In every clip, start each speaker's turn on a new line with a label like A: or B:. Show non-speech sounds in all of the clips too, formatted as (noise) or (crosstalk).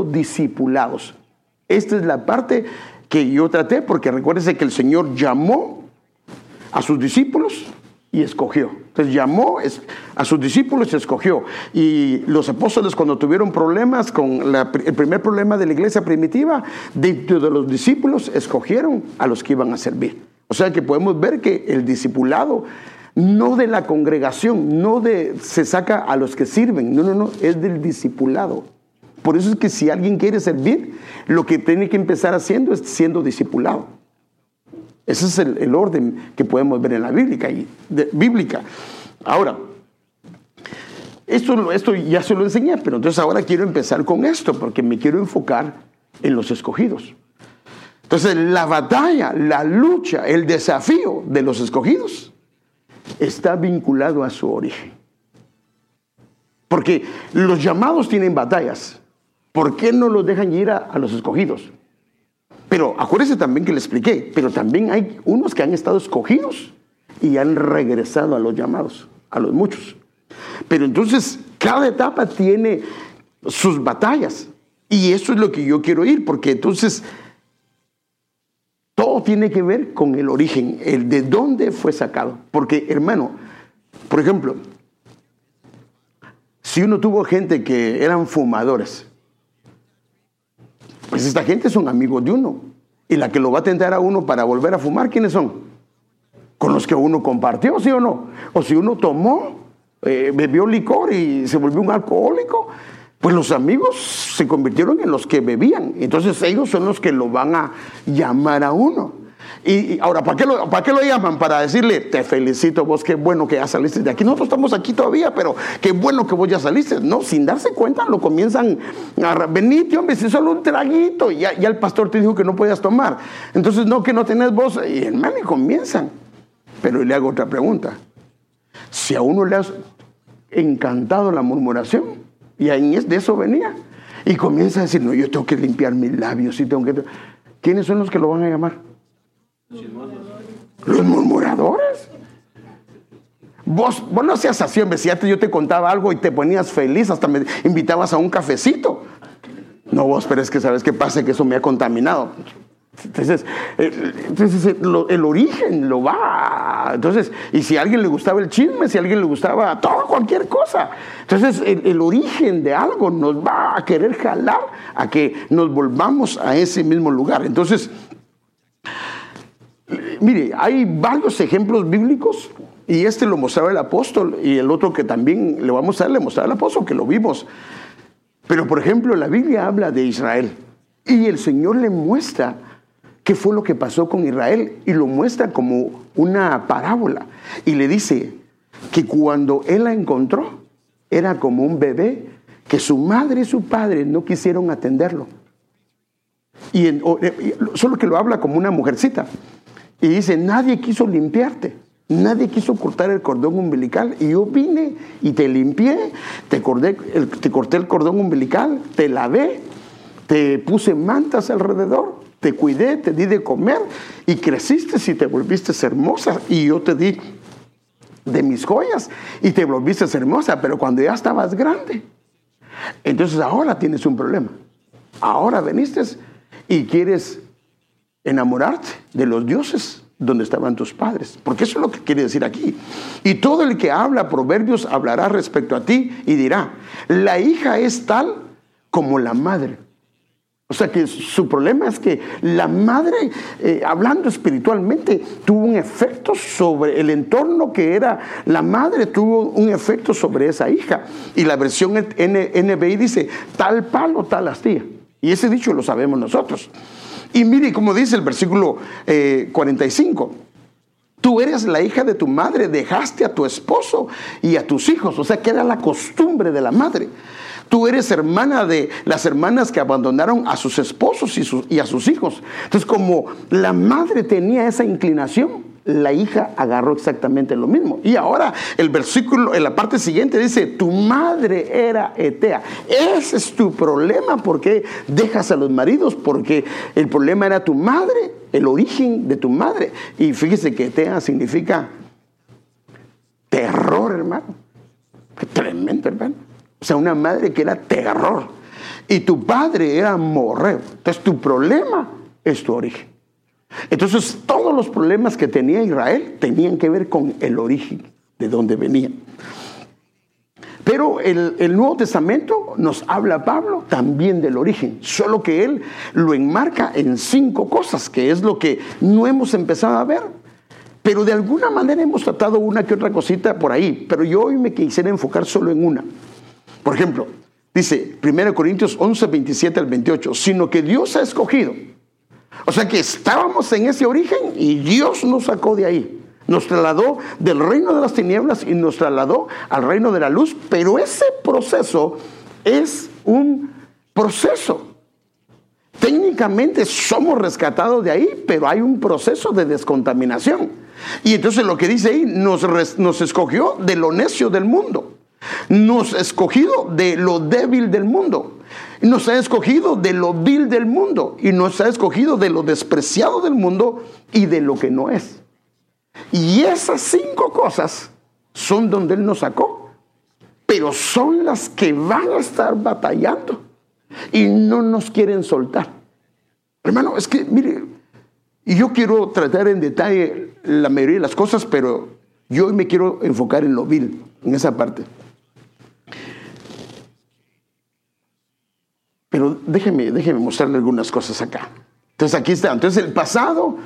A: discipulados. Esta es la parte que yo traté, porque recuérdense que el Señor llamó a sus discípulos y escogió. Entonces llamó a sus discípulos y escogió. Y los apóstoles cuando tuvieron problemas con el primer problema de la iglesia primitiva, dentro de los discípulos escogieron a los que iban a servir. O sea que podemos ver que el discipulado no de la congregación, no de se saca a los que sirven, no, no, no, es del discipulado. Por eso es que si alguien quiere servir, lo que tiene que empezar haciendo es siendo discipulado. Ese es el, orden que podemos ver en la bíblica. Y bíblica. Ahora, esto, esto ya se lo enseñé, pero entonces ahora quiero empezar con esto, porque me quiero enfocar en los escogidos. Entonces, la batalla, la lucha, el desafío de los escogidos está vinculado a su origen. Porque los llamados tienen batallas. ¿Por qué no los dejan ir a, los escogidos? Pero acuérdense también que le expliqué, pero también hay unos que han estado escogidos y han regresado a los llamados, a los muchos. Pero entonces cada etapa tiene sus batallas. Y eso es lo que yo quiero ir, porque entonces todo tiene que ver con el origen, el de dónde fue sacado. Porque, hermano, por ejemplo, si uno tuvo gente que eran fumadores, pues esta gente son amigos de uno. Y la que lo va a tentar a uno para volver a fumar, ¿quiénes son? Con los que uno compartió, ¿sí o no? O si uno tomó, eh, bebió licor y se volvió un alcohólico, pues los amigos se convirtieron en los que bebían. Entonces ellos son los que lo van a llamar a uno. Y, ahora, ¿para qué, lo, ¿para qué lo llaman? Para decirle, te felicito vos, qué bueno que ya saliste de aquí. Nosotros estamos aquí todavía, pero qué bueno que vos ya saliste. No, sin darse cuenta lo comienzan a venir, hombre, si solo un traguito. Y ya, el pastor te dijo que no podías tomar. Entonces, no, que no tenés voz. Y hermano, y comienzan. Pero le hago otra pregunta. Si a uno le has encantado la murmuración, y ahí de eso venía, y comienza a decir, no, yo tengo que limpiar mis labios, y tengo que... ¿Quiénes son los que lo van a llamar? Los murmuradores. Vos, vos no seas así, hombre. Si antes yo te contaba algo y te ponías feliz, hasta me invitabas a un cafecito. No, vos, pero es que sabes qué pasa, que eso me ha contaminado. Entonces, entonces el, origen lo va. Entonces, y si a alguien le gustaba el chisme, si a alguien le gustaba todo, cualquier cosa. Entonces, el, origen de algo nos va a querer jalar a que nos volvamos a ese mismo lugar. Entonces, Mire, hay varios ejemplos bíblicos y este lo mostraba el apóstol y el otro que también le vamos a dar, le mostraba el apóstol, que lo vimos. Pero por ejemplo, la Biblia habla de Israel y el Señor le muestra qué fue lo que pasó con Israel y lo muestra como una parábola y le dice que cuando él la encontró era como un bebé que su madre y su padre no quisieron atenderlo. Y solo que lo habla como una mujercita. Y dice, nadie quiso limpiarte, nadie quiso cortar el cordón umbilical. Y yo vine y te limpié, te, corté el, cordón umbilical, te lavé, te puse mantas alrededor, te cuidé, te di de comer y creciste y te volviste hermosa. Y yo te di de mis joyas y te volviste hermosa, pero cuando ya estabas grande, entonces ahora tienes un problema. Ahora veniste y quieres enamorarte de los dioses donde estaban tus padres. Porque eso es lo que quiere decir aquí. Y todo el que habla proverbios hablará respecto a ti y dirá, la hija es tal como la madre. O sea que su problema es que la madre, eh, hablando espiritualmente, tuvo un efecto sobre el entorno que era la madre, tuvo un efecto sobre esa hija. Y la versión NBI dice, tal palo, tal astilla. Y ese dicho lo sabemos nosotros. Y mire como dice el versículo 45. Eh, Tú eres la hija de tu madre, dejaste a tu esposo y a tus hijos. O sea, que era la costumbre de la madre. Tú eres hermana de las hermanas que abandonaron a sus esposos y, y a sus hijos. Entonces, como la madre tenía esa inclinación, la hija agarró exactamente lo mismo. Y ahora el versículo, en la parte siguiente dice, tu madre era Etea. Ese es tu problema, porque dejas a los maridos? Porque el problema era tu madre, el origen de tu madre. Y fíjese que Etea significa terror, hermano. Tremendo, hermano. O sea, una madre que era terror. y tu padre era morreo. Entonces tu problema es tu origen. Entonces todos los problemas que tenía Israel tenían que ver con el origen, de dónde venían. Pero el, el, Nuevo Testamento nos habla Pablo también del origen, solo que él lo enmarca en cinco cosas, que es lo que no hemos empezado a ver. Pero de alguna manera hemos tratado una que otra cosita por ahí, pero yo hoy me quisiera enfocar solo en una. Por ejemplo, dice 1 Corintios 11, 27 al 28, sino que Dios ha escogido. O sea que estábamos en ese origen y Dios nos sacó de ahí. Nos trasladó del reino de las tinieblas y nos trasladó al reino de la luz, pero ese proceso es un proceso. Técnicamente somos rescatados de ahí, pero hay un proceso de descontaminación. Y entonces lo que dice ahí, nos, nos escogió de lo necio del mundo, nos escogido de lo débil del mundo, nos ha escogido de lo vil del mundo y nos ha escogido de lo despreciado del mundo y de lo que no es. Y esas cinco cosas son donde Él nos sacó, pero son las que van a estar batallando y no nos quieren soltar. Hermano, es que, mire, yo quiero tratar en detalle la mayoría de las cosas, pero yo hoy me quiero enfocar en lo vil, en esa parte. Pero déjeme, déjeme mostrarle algunas cosas acá. Entonces aquí está. Entonces el pasado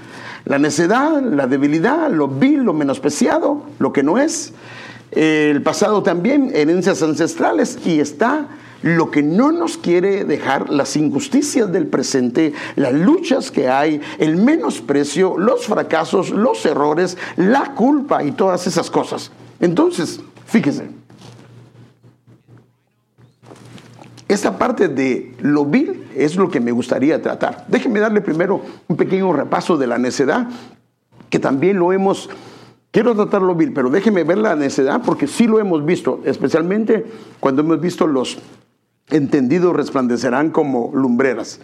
A: la necedad, la debilidad, lo vil, lo menospreciado, lo que no es. El pasado también, herencias ancestrales, y está lo que no nos quiere dejar, las injusticias del presente, las luchas que hay, el menosprecio, los fracasos, los errores, la culpa y todas esas cosas. Entonces, fíjese, esta parte de lo vil es lo que me gustaría tratar. Déjenme darle primero un pequeño repaso de la necedad, que también lo hemos, quiero tratarlo vil, pero déjenme ver la necedad porque sí lo hemos visto, especialmente cuando hemos visto los entendidos resplandecerán como lumbreras.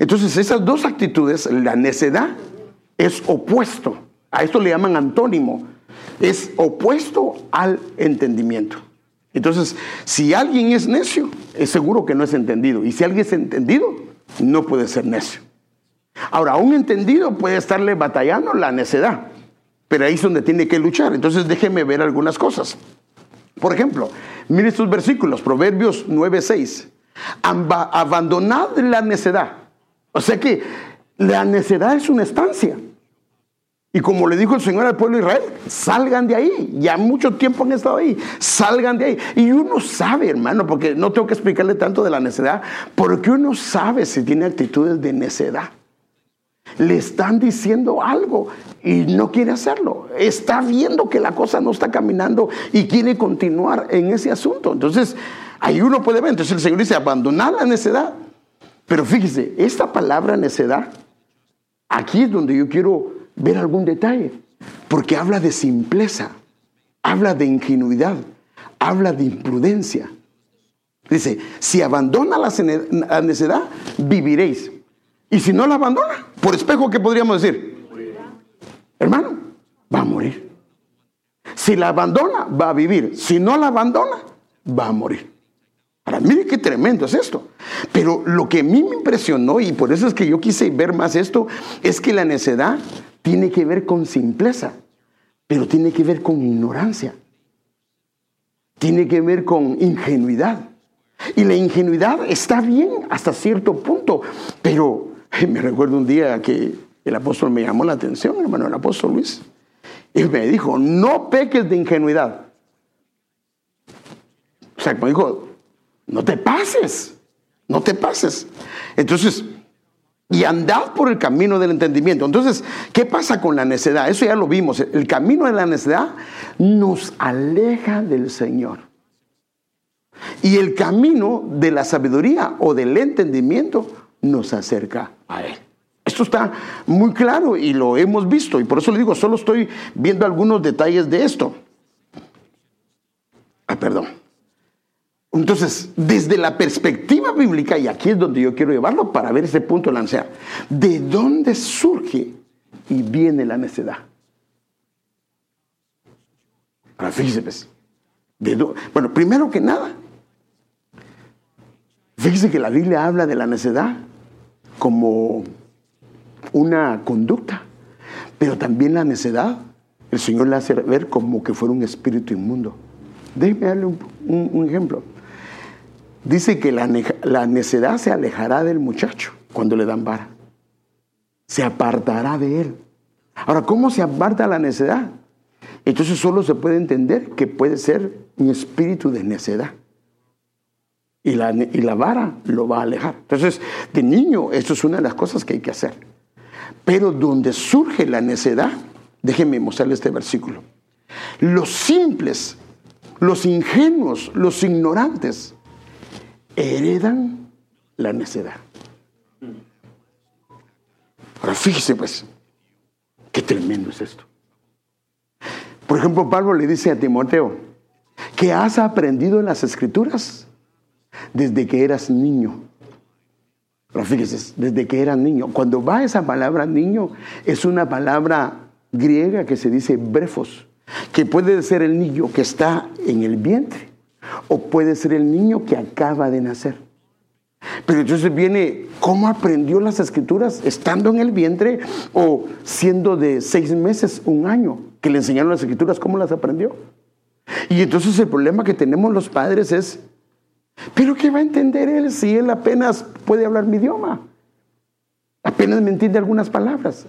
A: Entonces esas dos actitudes, la necedad es opuesto, a esto le llaman antónimo, es opuesto al entendimiento. Entonces, si alguien es necio, es seguro que no es entendido. Y si alguien es entendido, no puede ser necio. Ahora, un entendido puede estarle batallando la necedad, pero ahí es donde tiene que luchar. Entonces, déjeme ver algunas cosas. Por ejemplo, mire estos versículos, Proverbios 9:6. Abandonad la necedad. O sea que la necedad es una estancia. Y como le dijo el Señor al pueblo de Israel, salgan de ahí. Ya mucho tiempo han estado ahí. Salgan de ahí. Y uno sabe, hermano, porque no tengo que explicarle tanto de la necedad, porque uno sabe si tiene actitudes de necedad. Le están diciendo algo y no quiere hacerlo. Está viendo que la cosa no está caminando y quiere continuar en ese asunto. Entonces, ahí uno puede ver. Entonces el Señor dice, abandonar la necedad. Pero fíjese, esta palabra necedad, aquí es donde yo quiero ver algún detalle, porque habla de simpleza, habla de ingenuidad, habla de imprudencia. Dice, si abandona la necedad, viviréis. Y si no la abandona, por espejo, ¿qué podríamos decir? Hermano, va a morir. Si la abandona, va a vivir. Si no la abandona, va a morir. Ahora, mire qué tremendo es esto. Pero lo que a mí me impresionó, y por eso es que yo quise ver más esto, es que la necedad tiene que ver con simpleza, pero tiene que ver con ignorancia. Tiene que ver con ingenuidad. Y la ingenuidad está bien hasta cierto punto, pero me recuerdo un día que el apóstol me llamó la atención, hermano, el apóstol Luis. Y me dijo, no peques de ingenuidad. O sea, me dijo, no te pases, no te pases. Entonces, y andad por el camino del entendimiento. Entonces, ¿qué pasa con la necedad? Eso ya lo vimos. El camino de la necedad nos aleja del Señor. Y el camino de la sabiduría o del entendimiento nos acerca a Él. Esto está muy claro y lo hemos visto. Y por eso le digo, solo estoy viendo algunos detalles de esto. Ah, perdón. Entonces, desde la perspectiva bíblica, y aquí es donde yo quiero llevarlo para ver ese punto lancear, ¿de dónde surge y viene la necedad? Ahora, fíjese, pues, bueno, primero que nada, Fíjese que la Biblia habla de la necedad como una conducta, pero también la necedad, el Señor la hace ver como que fuera un espíritu inmundo. Déjeme darle un, ejemplo. Dice que la, necedad se alejará del muchacho cuando le dan vara. Se apartará de él. Ahora, ¿cómo se aparta la necedad? Entonces solo se puede entender que puede ser un espíritu de necedad. Y la, y la, vara lo va a alejar. Entonces, de niño, esto es una de las cosas que hay que hacer. Pero donde surge la necedad, déjenme mostrarle este versículo. Los simples, los ingenuos, los ignorantes, heredan la necedad. Ahora fíjese pues, qué tremendo es esto. Por ejemplo, Pablo le dice a Timoteo, que has aprendido en las escrituras desde que eras niño. Pero fíjese, desde que eras niño. Cuando va esa palabra niño, es una palabra griega que se dice brefos, que puede ser el niño que está en el vientre o puede ser el niño que acaba de nacer. Pero entonces viene cómo aprendió las escrituras estando en el vientre o siendo de seis meses, un año, que le enseñaron las escrituras, ¿cómo las aprendió? Y entonces el problema que tenemos los padres es, ¿pero qué va a entender él si él apenas puede hablar mi idioma? Apenas me entiende algunas palabras.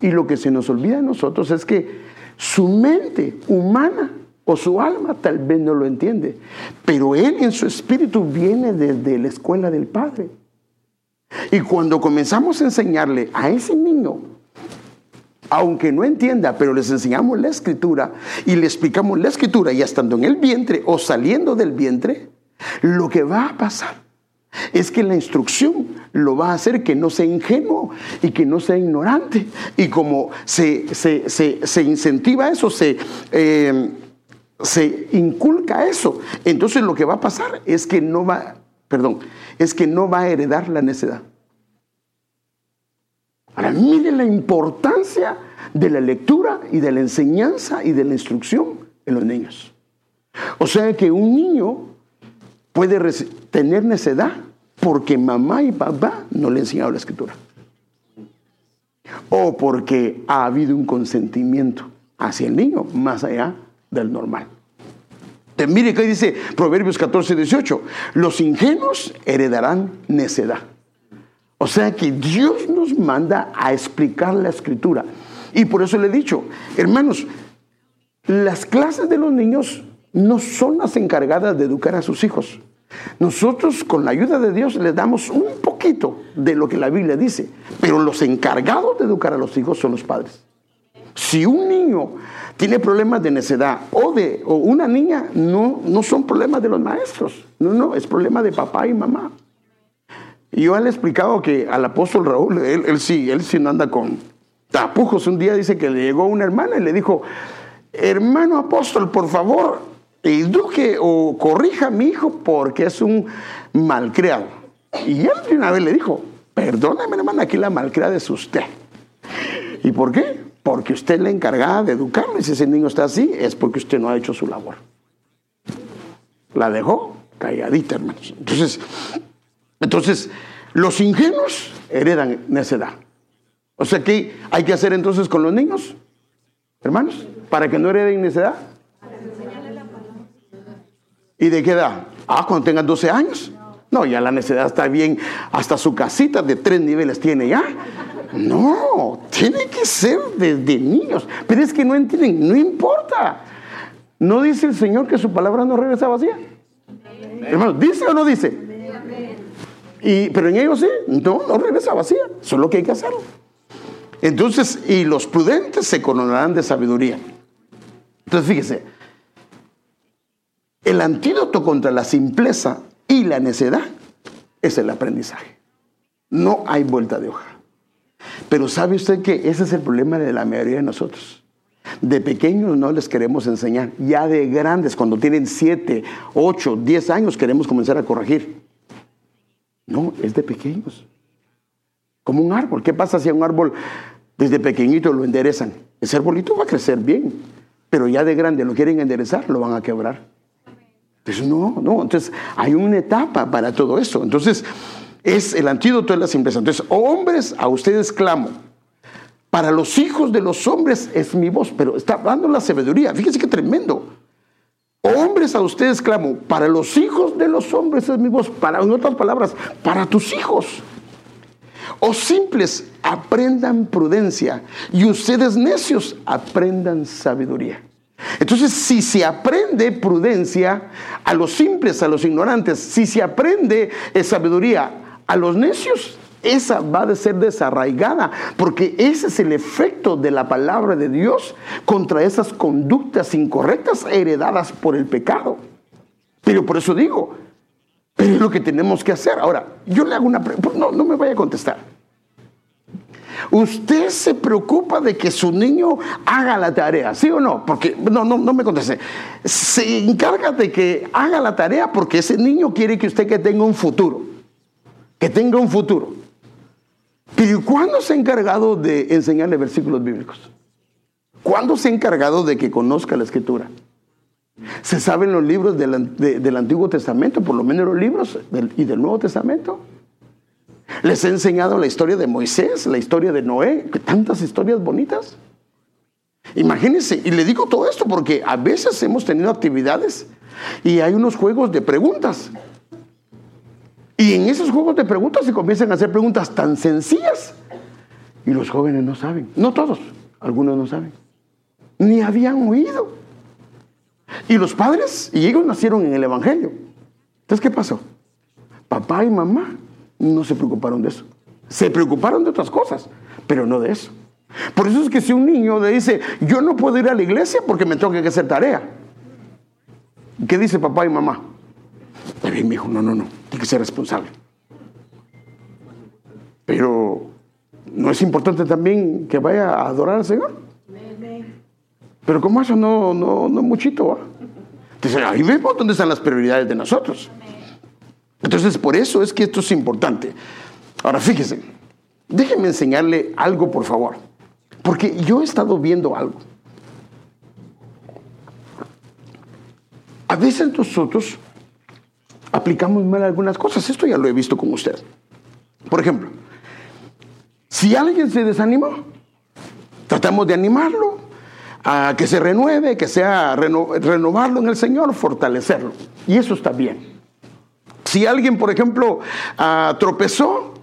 A: Y lo que se nos olvida a nosotros es que su mente humana o su alma tal vez no lo entiende, pero él en su espíritu viene desde la escuela del Padre. Y cuando comenzamos a enseñarle a ese niño, aunque no entienda, pero les enseñamos la escritura y le explicamos la escritura ya estando en el vientre o saliendo del vientre, lo que va a pasar es que la instrucción lo va a hacer que no sea ingenuo y que no sea ignorante. Y como se, se, incentiva eso, se... Eh, se inculca eso, entonces lo que va a pasar es que no va, perdón, es que no va a heredar la necedad. Ahora, mire la importancia de la lectura y de la enseñanza y de la instrucción en los niños. O sea que un niño puede tener necedad porque mamá y papá no le enseñaron la escritura. O porque ha habido un consentimiento hacia el niño más allá del normal. mire que dice Proverbios 14, 18. Los ingenuos heredarán necedad. O sea que Dios nos manda a explicar la escritura. Y por eso le he dicho, hermanos, las clases de los niños no son las encargadas de educar a sus hijos. Nosotros con la ayuda de Dios les damos un poquito de lo que la Biblia dice, pero los encargados de educar a los hijos son los padres. Si un niño tiene problemas de necedad o de o una niña, no, no son problemas de los maestros. No, no, es problema de papá y mamá. Y yo le he explicado que al apóstol Raúl, él, sí, él sí no anda con tapujos. Un día dice que le llegó una hermana y le dijo, hermano apóstol, por favor, eduque o corrija a mi hijo porque es un malcriado. Y él de una vez le dijo, perdóname hermana, aquí la malcriada es usted. ¿Y por qué? Porque usted le encargada de educarle. Si ese niño está así, es porque usted no ha hecho su labor. La dejó calladita, hermanos. Entonces, entonces los ingenuos heredan necedad. O sea, ¿qué hay que hacer entonces con los niños, hermanos? Para que no hereden necedad. ¿Y de qué edad? Ah, cuando tengan 12 años. No, ya la necedad está bien. Hasta su casita de tres niveles tiene ya. No, tiene que ser desde niños. Pero es que no entienden, no importa. ¿No dice el Señor que su palabra no regresa vacía? Hermano, ¿dice o no dice? Y, pero en ellos sí, no, no regresa vacía. Eso es lo que hay que hacerlo. Entonces, y los prudentes se coronarán de sabiduría. Entonces, fíjese, el antídoto contra la simpleza y la necedad es el aprendizaje. No hay vuelta de hoja. Pero sabe usted que ese es el problema de la mayoría de nosotros. De pequeños no les queremos enseñar. Ya de grandes, cuando tienen 7, 8, 10 años, queremos comenzar a corregir. No, es de pequeños. Como un árbol. ¿Qué pasa si a un árbol desde pequeñito lo enderezan? Ese arbolito va a crecer bien, pero ya de grande lo quieren enderezar, lo van a quebrar. Entonces, no, no, entonces hay una etapa para todo eso. Entonces, es el antídoto de la simpleza. Entonces, hombres, a ustedes clamo. Para los hijos de los hombres es mi voz, pero está dando la sabiduría. Fíjense qué tremendo. Hombres, a ustedes clamo. Para los hijos de los hombres es mi voz. Para, en otras palabras, para tus hijos. O simples, aprendan prudencia. Y ustedes necios, aprendan sabiduría. Entonces, si se aprende prudencia a los simples, a los ignorantes, si se aprende sabiduría a los necios, esa va a ser desarraigada, porque ese es el efecto de la palabra de Dios contra esas conductas incorrectas heredadas por el pecado. Pero por eso digo, pero es lo que tenemos que hacer. Ahora, yo le hago una pregunta, no, no me vaya a contestar. Usted se preocupa de que su niño haga la tarea, ¿sí o no? Porque, no, no, no me conteste. Se encarga de que haga la tarea porque ese niño quiere que usted que tenga un futuro. Que tenga un futuro. Pero ¿cuándo se ha encargado de enseñarle versículos bíblicos? ¿Cuándo se ha encargado de que conozca la escritura? ¿Se saben los libros del, Antiguo Testamento, por lo menos los libros y del Nuevo Testamento? Les he enseñado la historia de Moisés, la historia de Noé, tantas historias bonitas. Imagínense, y le digo todo esto porque a veces hemos tenido actividades y hay unos juegos de preguntas. Y en esos juegos de preguntas se comienzan a hacer preguntas tan sencillas y los jóvenes no saben. No todos, algunos no saben. Ni habían oído. Y los padres, y ellos nacieron en el Evangelio. Entonces, ¿qué pasó? Papá y mamá no se preocuparon de eso. Se preocuparon de otras cosas, pero no de eso. Por eso es que si un niño le dice, yo no puedo ir a la iglesia porque me tengo que hacer tarea. ¿Qué dice papá y mamá? Está mi hijo, no, no, no, que ser responsable. Pero, ¿no es importante también que vaya a adorar al Señor? Pero como eso no, no, no muchito, Entonces ahí vemos dónde están las prioridades de nosotros. Entonces, por eso es que esto es importante. Ahora, fíjese, déjenme enseñarle algo, por favor. Porque yo he estado viendo algo. A veces nosotros aplicamos mal algunas cosas. Esto ya lo he visto con usted. Por ejemplo, si alguien se desanimó, tratamos de animarlo a que se renueve, que sea renovarlo en el Señor, fortalecerlo. Y eso está bien. Si alguien, por ejemplo, ah, tropezó,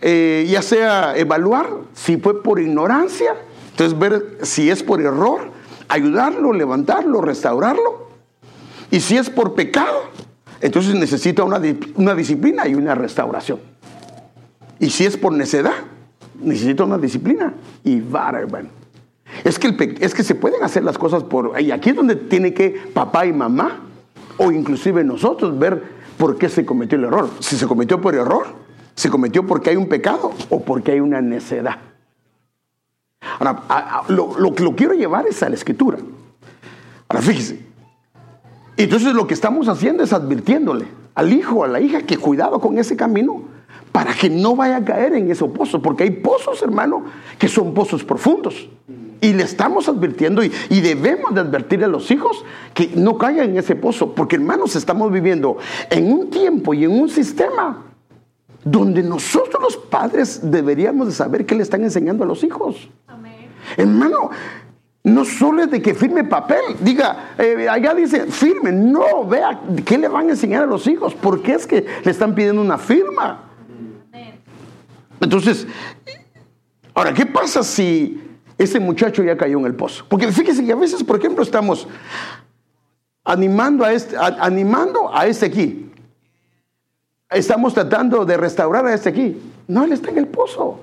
A: eh, ya sea evaluar si fue por ignorancia, entonces ver si es por error, ayudarlo, levantarlo, restaurarlo. Y si es por pecado, entonces necesita una, disciplina y una restauración. Y si es por necedad, necesita una disciplina y vara, bueno. Es que, es que se pueden hacer las cosas por... Y aquí es donde tiene que papá y mamá, o inclusive nosotros, ver por qué se cometió el error. Si se cometió por error, se cometió porque hay un pecado o porque hay una necedad. Ahora, lo, que lo quiero llevar es a la escritura. Ahora, fíjese. Entonces lo que estamos haciendo es advirtiéndole al hijo, a la hija, que cuidado con ese camino para que no vaya a caer en ese pozo, porque hay pozos, hermano, que son pozos profundos. Y le estamos advirtiendo y, debemos de advertir a los hijos que no caigan en ese pozo, porque hermanos estamos viviendo en un tiempo y en un sistema donde nosotros los padres deberíamos de saber qué le están enseñando a los hijos. Hermano, no solo es de que firme papel, diga, eh, allá dice firme, no, vea qué le van a enseñar a los hijos, porque es que le están pidiendo una firma. Entonces, ahora, ¿qué pasa si ese muchacho ya cayó en el pozo. Porque fíjese que a veces, por ejemplo, estamos animando a este, animando a este aquí. Estamos tratando de restaurar a este aquí. No, él está en el pozo.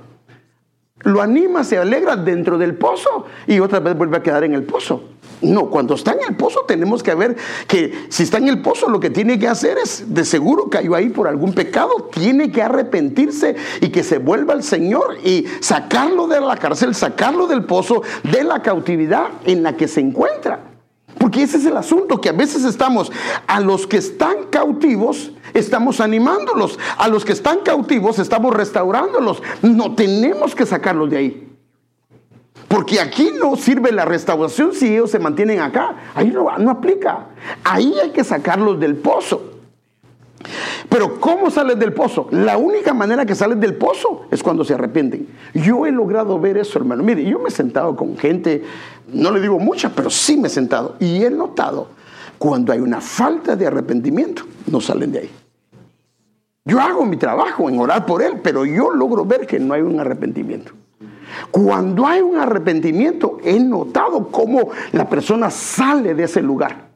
A: Lo anima, se alegra dentro del pozo y otra vez vuelve a quedar en el pozo. No, cuando está en el pozo tenemos que ver que si está en el pozo lo que tiene que hacer es, de seguro cayó ahí por algún pecado, tiene que arrepentirse y que se vuelva al Señor y sacarlo de la cárcel, sacarlo del pozo, de la cautividad en la que se encuentra. Porque ese es el asunto, que a veces estamos, a los que están cautivos, estamos animándolos, a los que están cautivos estamos restaurándolos, no tenemos que sacarlos de ahí. Porque aquí no sirve la restauración si ellos se mantienen acá. Ahí no, no aplica. Ahí hay que sacarlos del pozo. Pero ¿cómo sales del pozo? La única manera que sales del pozo es cuando se arrepienten. Yo he logrado ver eso, hermano. Mire, yo me he sentado con gente, no le digo mucha, pero sí me he sentado. Y he notado, cuando hay una falta de arrepentimiento, no salen de ahí. Yo hago mi trabajo en orar por él, pero yo logro ver que no hay un arrepentimiento. Cuando hay un arrepentimiento, he notado cómo la persona sale de ese lugar.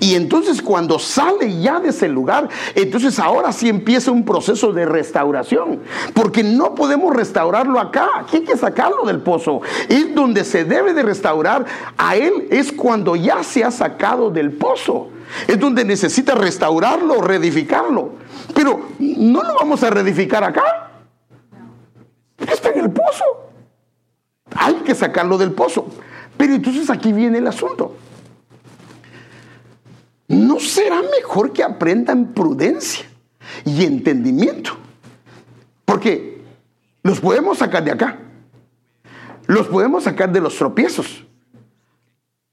A: Y entonces cuando sale ya de ese lugar, entonces ahora sí empieza un proceso de restauración. Porque no podemos restaurarlo acá, aquí hay que sacarlo del pozo. Es donde se debe de restaurar a él, es cuando ya se ha sacado del pozo. Es donde necesita restaurarlo, reedificarlo. Pero no lo vamos a reedificar acá. Está en el pozo. Hay que sacarlo del pozo. Pero entonces aquí viene el asunto. ¿No será mejor que aprendan prudencia y entendimiento? Porque los podemos sacar de acá. Los podemos sacar de los tropiezos.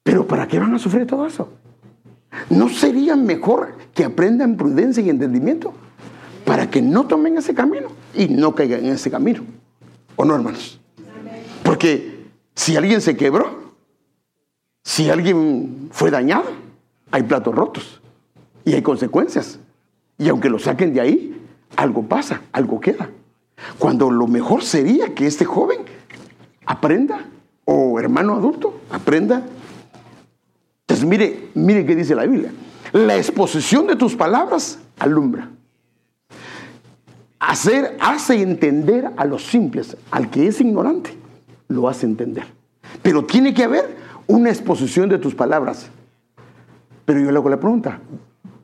A: Pero ¿para qué van a sufrir todo eso? ¿No sería mejor que aprendan prudencia y entendimiento para que no tomen ese camino y no caigan en ese camino? ¿O no, hermanos? Porque si alguien se quebró, si alguien fue dañado, hay platos rotos y hay consecuencias. Y aunque lo saquen de ahí, algo pasa, algo queda. Cuando lo mejor sería que este joven aprenda, o hermano adulto, aprenda entonces, mire, mire qué dice la Biblia. La exposición de tus palabras alumbra. Hacer, hace entender a los simples, al que es ignorante, lo hace entender. Pero tiene que haber una exposición de tus palabras. Pero yo le hago la pregunta,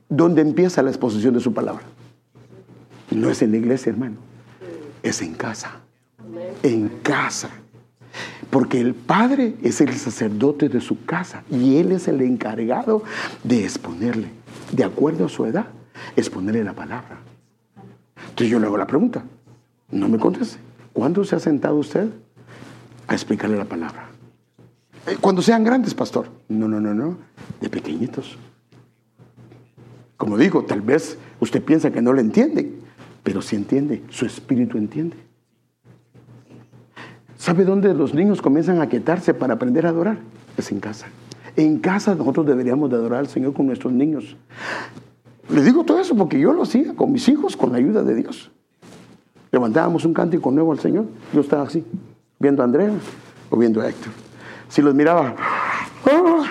A: ¿dónde empieza la exposición de su palabra? No es en la iglesia, hermano. Es en casa. En casa. Porque el padre es el sacerdote de su casa y él es el encargado de exponerle, de acuerdo a su edad, exponerle la palabra. Entonces yo le hago la pregunta, no me conteste. ¿Cuándo se ha sentado usted a explicarle la palabra? Eh, cuando sean grandes, pastor. No, no, no, no. De pequeñitos. Como digo, tal vez usted piensa que no le entiende, pero sí entiende, su espíritu entiende. ¿Sabe dónde los niños comienzan a quietarse para aprender a adorar? Es en casa. En casa nosotros deberíamos de adorar al Señor con nuestros niños. Les digo todo eso porque yo lo hacía con mis hijos, con la ayuda de Dios. Levantábamos un cántico nuevo al Señor. Yo estaba así, viendo a Andrea o viendo a Héctor. Si los miraba, ¡ah!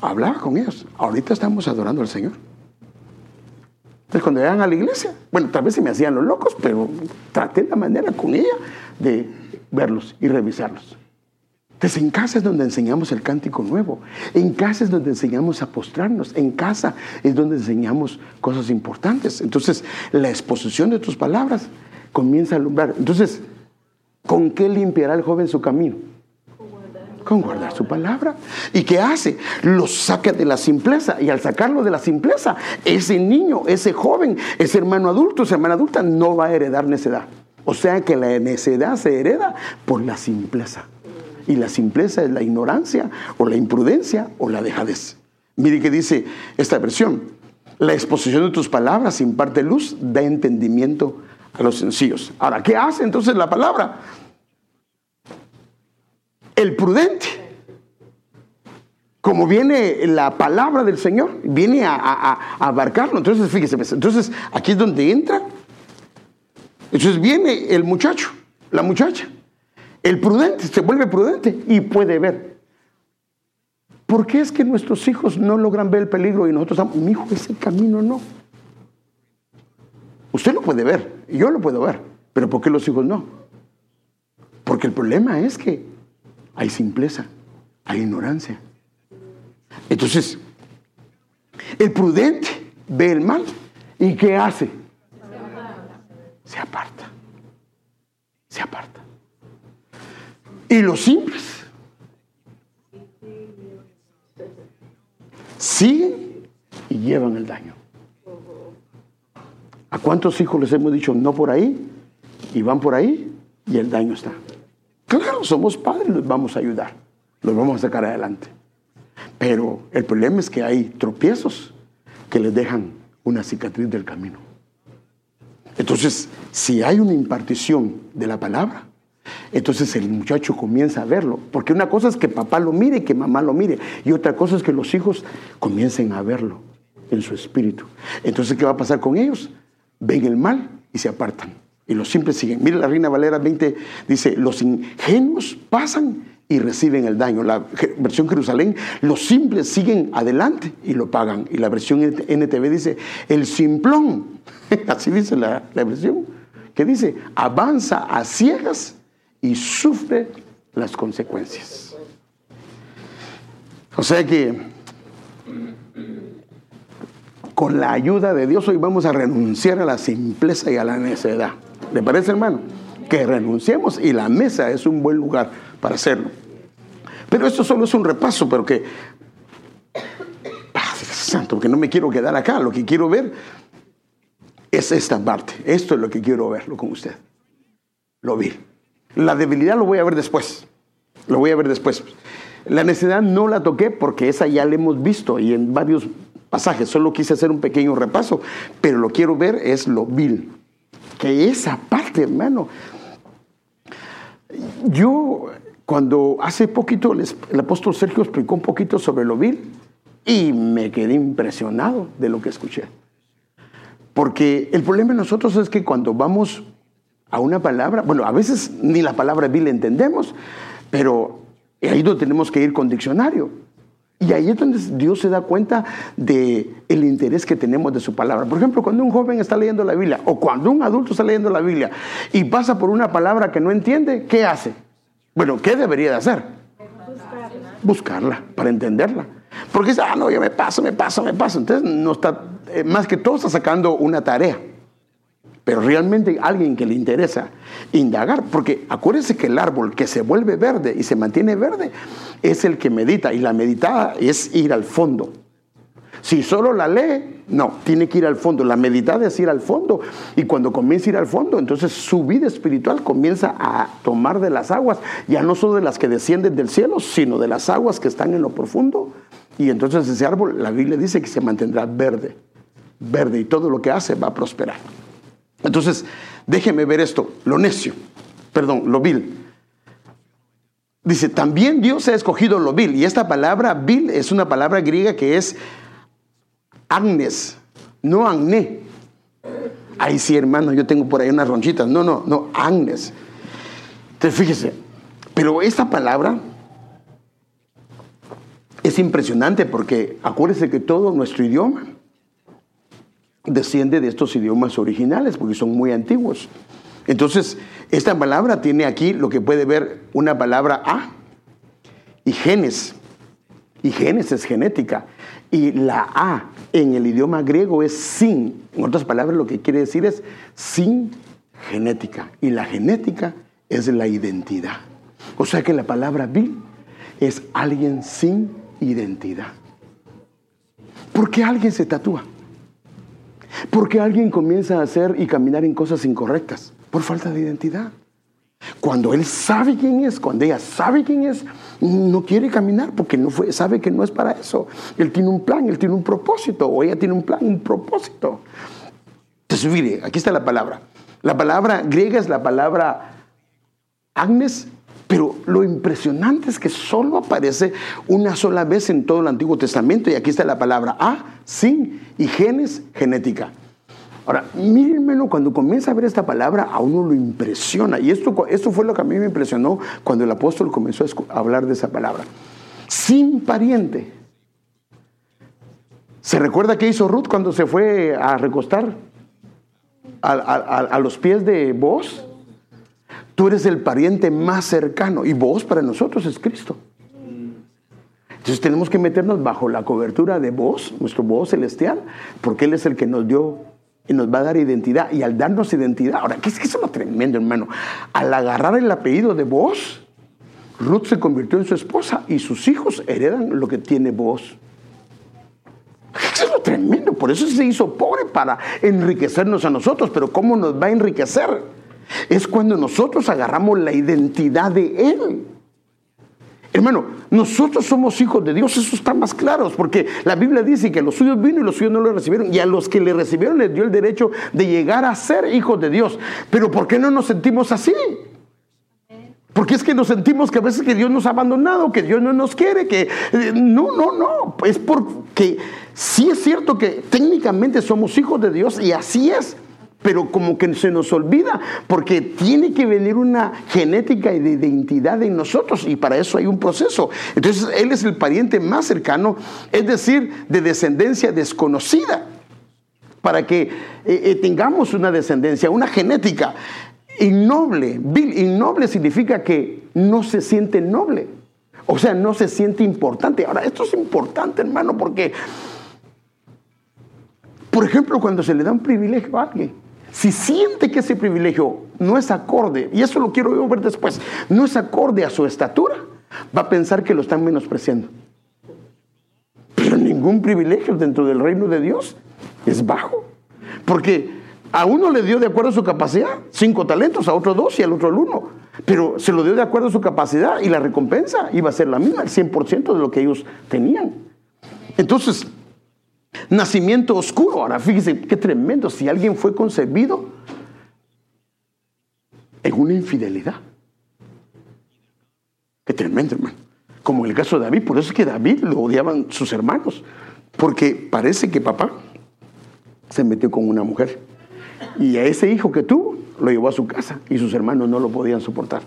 A: hablaba con ellos. Ahorita estamos adorando al Señor. Entonces cuando llegan a la iglesia, bueno, tal vez se me hacían los locos, pero traté la manera con ella de verlos y revisarlos. Entonces en casa es donde enseñamos el cántico nuevo, en casa es donde enseñamos a postrarnos, en casa es donde enseñamos cosas importantes. Entonces la exposición de tus palabras comienza a alumbrar. Entonces, ¿con qué limpiará el joven su camino? Con guardar su palabra. ¿Y qué hace? Lo saca de la simpleza. Y al sacarlo de la simpleza, ese niño, ese joven, ese hermano adulto, esa hermana adulta no va a heredar necedad. O sea que la necedad se hereda por la simpleza. Y la simpleza es la ignorancia o la imprudencia o la dejadez. Mire que dice esta versión. La exposición de tus palabras imparte luz, da entendimiento a los sencillos. Ahora, ¿qué hace entonces la palabra? El prudente. Como viene la palabra del Señor, viene a, abarcarlo. Entonces, fíjese, pues, entonces aquí es donde entra entonces viene el muchacho, la muchacha, el prudente, se vuelve prudente y puede ver. ¿Por qué es que nuestros hijos no logran ver el peligro y nosotros estamos, mi hijo, ese camino no? Usted lo puede ver, yo lo puedo ver, pero ¿por qué los hijos no? Porque el problema es que hay simpleza, hay ignorancia. Entonces, el prudente ve el mal y ¿qué hace? se aparta. Se aparta. Y los simples siguen y llevan el daño. ¿A cuántos hijos les hemos dicho no por ahí? Y van por ahí y el daño está. Claro, somos padres, los vamos a ayudar, los vamos a sacar adelante. Pero el problema es que hay tropiezos que les dejan una cicatriz del camino. Entonces, si hay una impartición de la palabra, entonces el muchacho comienza a verlo. Porque una cosa es que papá lo mire y que mamá lo mire. Y otra cosa es que los hijos comiencen a verlo en su espíritu. Entonces, ¿qué va a pasar con ellos? Ven el mal y se apartan. Y los simples siguen. Mire la Reina Valera 20 dice, los ingenuos pasan y reciben el daño. La versión Jerusalén, los simples siguen adelante y lo pagan. Y la versión NTV dice, el simplón, (laughs) así dice la, la versión, que dice, avanza a ciegas y sufre las consecuencias. O sea que con la ayuda de Dios hoy vamos a renunciar a la simpleza y a la necedad. ¿Le parece, hermano? Que renunciemos y la mesa es un buen lugar para hacerlo. Pero esto solo es un repaso, pero que... Padre Santo, que no me quiero quedar acá. Lo que quiero ver es esta parte. Esto es lo que quiero verlo con usted. Lo vi. La debilidad lo voy a ver después. Lo voy a ver después. La necesidad no la toqué porque esa ya la hemos visto y en varios pasajes. Solo quise hacer un pequeño repaso, pero lo quiero ver es lo vil que esa parte, hermano. Yo, cuando hace poquito el, apóstol Sergio explicó un poquito sobre lo vil y me quedé impresionado de lo que escuché. Porque el problema de nosotros es que cuando vamos a una palabra, bueno, a veces ni la palabra vil entendemos, pero ahí no tenemos que ir con diccionario. Y ahí es donde Dios se da cuenta de el interés que tenemos de su palabra. Por ejemplo, cuando un joven está leyendo la Biblia o cuando un adulto está leyendo la Biblia y pasa por una palabra que no entiende, ¿qué hace? Bueno, ¿qué debería de hacer? Buscarla, para entenderla. Porque dice, ah, no, yo me paso, me paso, me paso. Entonces, no está, eh, más que todo está sacando una tarea pero realmente alguien que le interesa indagar, porque acuérdense que el árbol que se vuelve verde y se mantiene verde es el que medita, y la meditada es ir al fondo. Si solo la lee, no, tiene que ir al fondo. La meditada es ir al fondo. Y cuando comienza a ir al fondo, entonces su vida espiritual comienza a tomar de las aguas, ya no solo de las que descienden del cielo, sino de las aguas que están en lo profundo. Y entonces ese árbol, la Biblia dice que se mantendrá verde, verde, y todo lo que hace va a prosperar. Entonces, déjeme ver esto, lo necio, perdón, lo vil. Dice, también Dios ha escogido lo vil. Y esta palabra vil es una palabra griega que es agnes, no agné. Ay, sí, hermano, yo tengo por ahí unas ronchitas. No, no, no, agnes. Entonces, fíjese, pero esta palabra es impresionante porque acuérdese que todo nuestro idioma desciende de estos idiomas originales, porque son muy antiguos. Entonces, esta palabra tiene aquí lo que puede ver una palabra A y genes. Y genes es genética. Y la A en el idioma griego es sin. En otras palabras, lo que quiere decir es sin genética. Y la genética es la identidad. O sea que la palabra bi es alguien sin identidad. ¿Por qué alguien se tatúa? Porque alguien comienza a hacer y caminar en cosas incorrectas por falta de identidad. Cuando él sabe quién es, cuando ella sabe quién es, no quiere caminar porque no sabe que no es para eso. Él tiene un plan, él tiene un propósito, o ella tiene un plan, un propósito. Entonces, mire, aquí está la palabra. La palabra griega es la palabra Agnes, pero lo impresionante es que solo aparece una sola vez en todo el Antiguo Testamento y aquí está la palabra A, sin y genes, genética. Ahora, mírenmelo, cuando comienza a ver esta palabra, a uno lo impresiona. Y esto, esto fue lo que a mí me impresionó cuando el apóstol comenzó a hablar de esa palabra. Sin pariente. ¿Se recuerda qué hizo Ruth cuando se fue a recostar a, a los pies de vos? Tú eres el pariente más cercano y vos para nosotros es Cristo. Entonces tenemos que meternos bajo la cobertura de vos, nuestro voz celestial, porque Él es el que nos dio y nos va a dar identidad. Y al darnos identidad, ahora, ¿qué es que eso tremendo, hermano? Al agarrar el apellido de vos, Ruth se convirtió en su esposa y sus hijos heredan lo que tiene vos. Eso es lo tremendo, por eso se hizo pobre para enriquecernos a nosotros, pero ¿cómo nos va a enriquecer? Es cuando nosotros agarramos la identidad de Él. Hermano, nosotros somos hijos de Dios, eso está más claro, porque la Biblia dice que los suyos vino y los suyos no lo recibieron, y a los que le recibieron les dio el derecho de llegar a ser hijos de Dios. Pero ¿por qué no nos sentimos así? Porque es que nos sentimos que a veces que Dios nos ha abandonado, que Dios no nos quiere, que eh, no, no, no, es porque sí es cierto que técnicamente somos hijos de Dios y así es, pero como que se nos olvida, porque tiene que venir una genética y de identidad en nosotros, y para eso hay un proceso. Entonces, Él es el pariente más cercano, es decir, de descendencia desconocida, para que eh, eh, tengamos una descendencia, una genética innoble. Innoble significa que no se siente noble, o sea, no se siente importante. Ahora, esto es importante, hermano, porque, por ejemplo, cuando se le da un privilegio a alguien, si siente que ese privilegio no es acorde, y eso lo quiero ver después, no es acorde a su estatura, va a pensar que lo están menospreciando. Pero ningún privilegio dentro del reino de Dios es bajo. Porque a uno le dio de acuerdo a su capacidad, cinco talentos, a otro dos y al otro el uno. Pero se lo dio de acuerdo a su capacidad y la recompensa iba a ser la misma, el 100% de lo que ellos tenían. Entonces, Nacimiento oscuro. Ahora fíjese qué tremendo. Si alguien fue concebido en una infidelidad. Qué tremendo, hermano. Como en el caso de David. Por eso es que David lo odiaban sus hermanos. Porque parece que papá se metió con una mujer. Y a ese hijo que tuvo lo llevó a su casa y sus hermanos no lo podían soportar.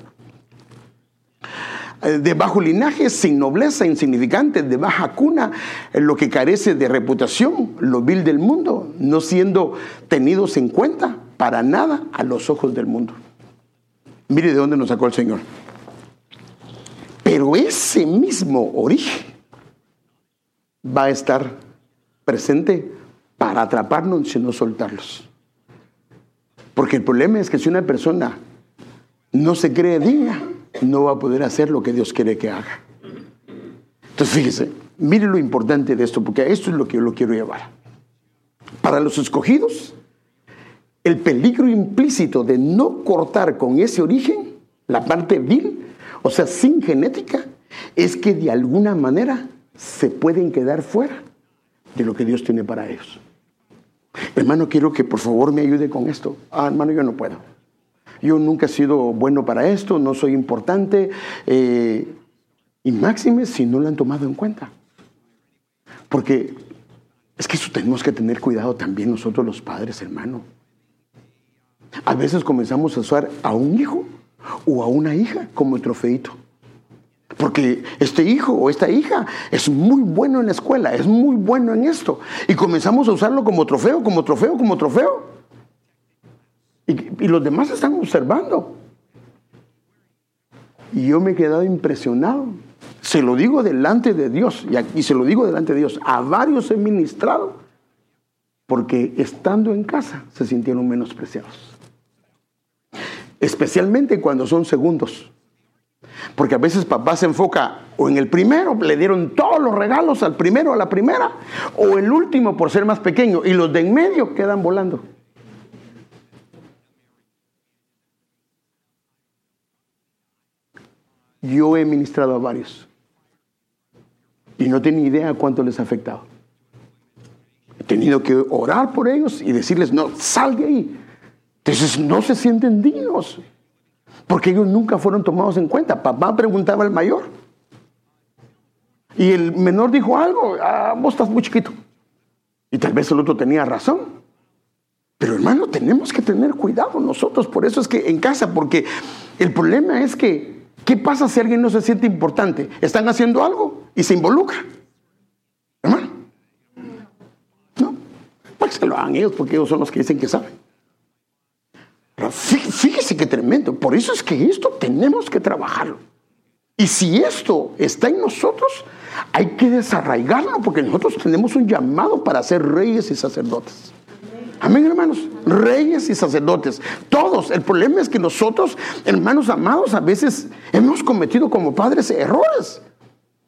A: Eh, de bajo linaje, sin nobleza, insignificante, de baja cuna, lo que carece de reputación, lo vil del mundo, no siendo tenidos en cuenta para nada a los ojos del mundo. Mire de dónde nos sacó el Señor. Pero ese mismo origen va a estar presente para atraparnos y no soltarlos. Porque el problema es que si una persona no se cree digna, no va a poder hacer lo que Dios quiere que haga. Entonces, fíjese, mire lo importante de esto, porque esto es lo que yo lo quiero llevar. Para los escogidos, el peligro implícito de no cortar con ese origen, la parte vil, o sea, sin genética, es que de alguna manera se pueden quedar fuera de lo que Dios tiene para ellos. Hermano, quiero que por favor me ayude con esto. Ah, hermano, yo no puedo yo nunca he sido bueno para esto, no soy importante. Eh, y máxime si no lo han tomado en cuenta. Porque es que eso tenemos que tener cuidado también nosotros los padres, hermano. A veces comenzamos a usar a un hijo o a una hija como trofeito. Porque este hijo o esta hija es muy bueno en la escuela, es muy bueno en esto. Y comenzamos a usarlo como trofeo, como trofeo, como trofeo. Y, los demás están observando. Y yo me he quedado impresionado. Se lo digo delante de Dios, y, y se lo digo delante de Dios. A varios he ministrado, porque estando en casa se sintieron menospreciados. Especialmente cuando son segundos. Porque a veces papá se enfoca o en el primero, le dieron todos los regalos al primero, a la primera, o el último por ser más pequeño, y los de en medio quedan volando. Yo he ministrado a varios y no tengo idea cuánto les ha afectado. He tenido que orar por ellos y decirles, no, sal de ahí. Entonces no se sienten dignos, porque ellos nunca fueron tomados en cuenta. Papá preguntaba al mayor. Y el menor dijo algo, ah, vos estás muy chiquito. Y tal vez el otro tenía razón. Pero hermano, tenemos que tener cuidado nosotros. Por eso es que en casa, porque el problema es que ¿Qué pasa si alguien no se siente importante? Están haciendo algo y se involucra. Hermano. No. Pues que lo hagan ellos porque ellos son los que dicen que saben. Pero fíjese qué tremendo. Por eso es que esto tenemos que trabajarlo. Y si esto está en nosotros, hay que desarraigarlo porque nosotros tenemos un llamado para ser reyes y sacerdotes. Amén, hermanos. Reyes y sacerdotes. Todos. El problema es que nosotros, hermanos amados, a veces hemos cometido como padres errores.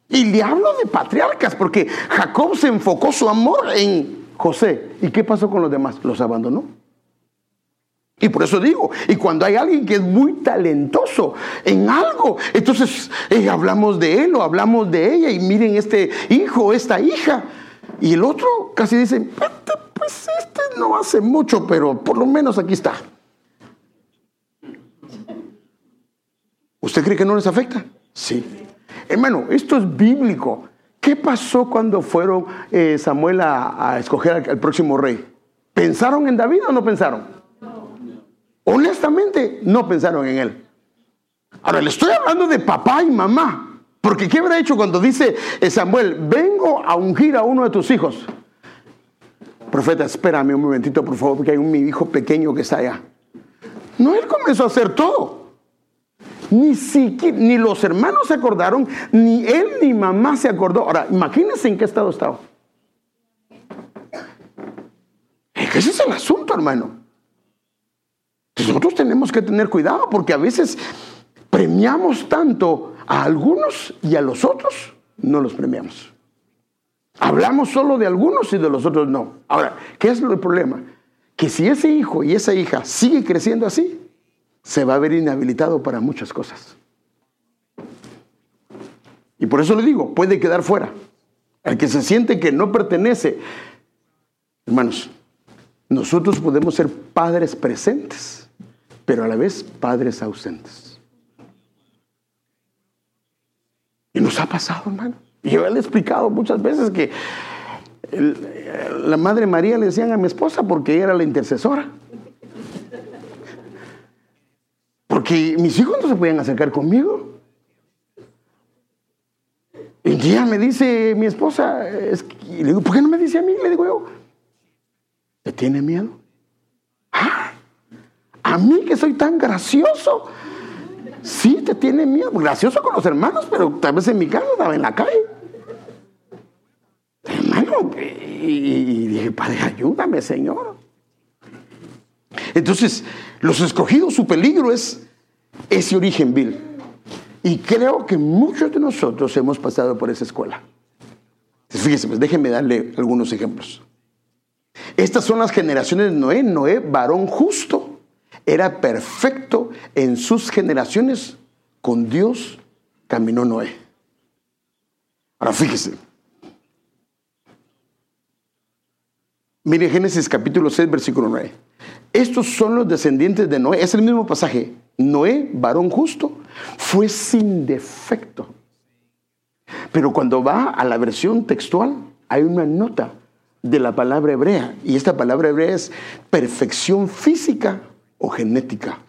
A: Y le hablo de patriarcas, porque Jacob se enfocó su amor en José. ¿Y qué pasó con los demás? Los abandonó. Y por eso digo, y cuando hay alguien que es muy talentoso en algo, entonces eh, hablamos de él o hablamos de ella y miren este hijo, esta hija. Y el otro casi dice, pues este no hace mucho, pero por lo menos aquí está. ¿Usted cree que no les afecta? Sí. Hermano, esto es bíblico. ¿Qué pasó cuando fueron eh, Samuel a, escoger al próximo rey? ¿Pensaron en David o no pensaron? Honestamente, no pensaron en él. Ahora, le estoy hablando de papá y mamá. Porque ¿qué habrá hecho cuando dice eh, Samuel, vengo a ungir a uno de tus hijos? Profeta, espérame un momentito, por favor, porque hay un mi hijo pequeño que está allá. No, él comenzó a hacer todo. Ni siquiera, ni los hermanos se acordaron, ni él ni mamá se acordó. Ahora, imagínense en qué estado estaba. Ese es el asunto, hermano. Nosotros tenemos que tener cuidado porque a veces premiamos tanto a algunos y a los otros no los premiamos. Hablamos solo de algunos y de los otros no. Ahora, ¿qué es el problema? Que si ese hijo y esa hija sigue creciendo así, se va a ver inhabilitado para muchas cosas. Y por eso le digo, puede quedar fuera. El que se siente que no pertenece, hermanos, nosotros podemos ser padres presentes, pero a la vez padres ausentes. Y nos ha pasado, hermano. Yo le he explicado muchas veces que la Madre María le decían a mi esposa porque ella era la intercesora. Porque mis hijos no se podían acercar conmigo. Y día me dice mi esposa, y le digo, ¿por qué no me dice a mí? Le digo yo, ¿te tiene miedo? ¿Ah? A mí que soy tan gracioso. Sí, te tiene miedo. Gracioso con los hermanos, pero tal vez en mi casa estaba en la calle. Y, dije, Padre, ayúdame, Señor. Entonces, los escogidos, su peligro es ese origen vil. Y creo que muchos de nosotros hemos pasado por esa escuela. Fíjense, pues déjenme darle algunos ejemplos. Estas son las generaciones de Noé. Noé, varón justo, era perfecto en sus generaciones. Con Dios caminó Noé. Ahora fíjese, Mire Génesis capítulo 6, versículo 9. Estos son los descendientes de Noé. Es el mismo pasaje. Noé, varón justo, fue sin defecto. Pero cuando va a la versión textual, hay una nota de la palabra hebrea. Y esta palabra hebrea es perfección física o genética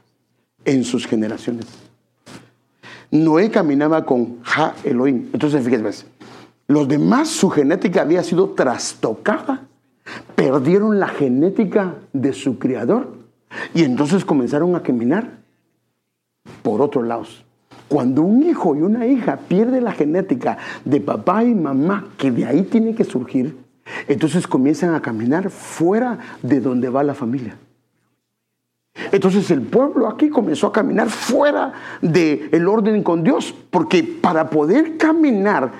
A: en sus generaciones. Noé caminaba con Ja Elohim. Entonces, fíjense, los demás, su genética había sido trastocada perdieron la genética de su criador y entonces comenzaron a caminar por otros lados. Cuando un hijo y una hija pierde la genética de papá y mamá, que de ahí tiene que surgir, entonces comienzan a caminar fuera de donde va la familia. Entonces el pueblo aquí comenzó a caminar fuera del el orden con Dios, porque para poder caminar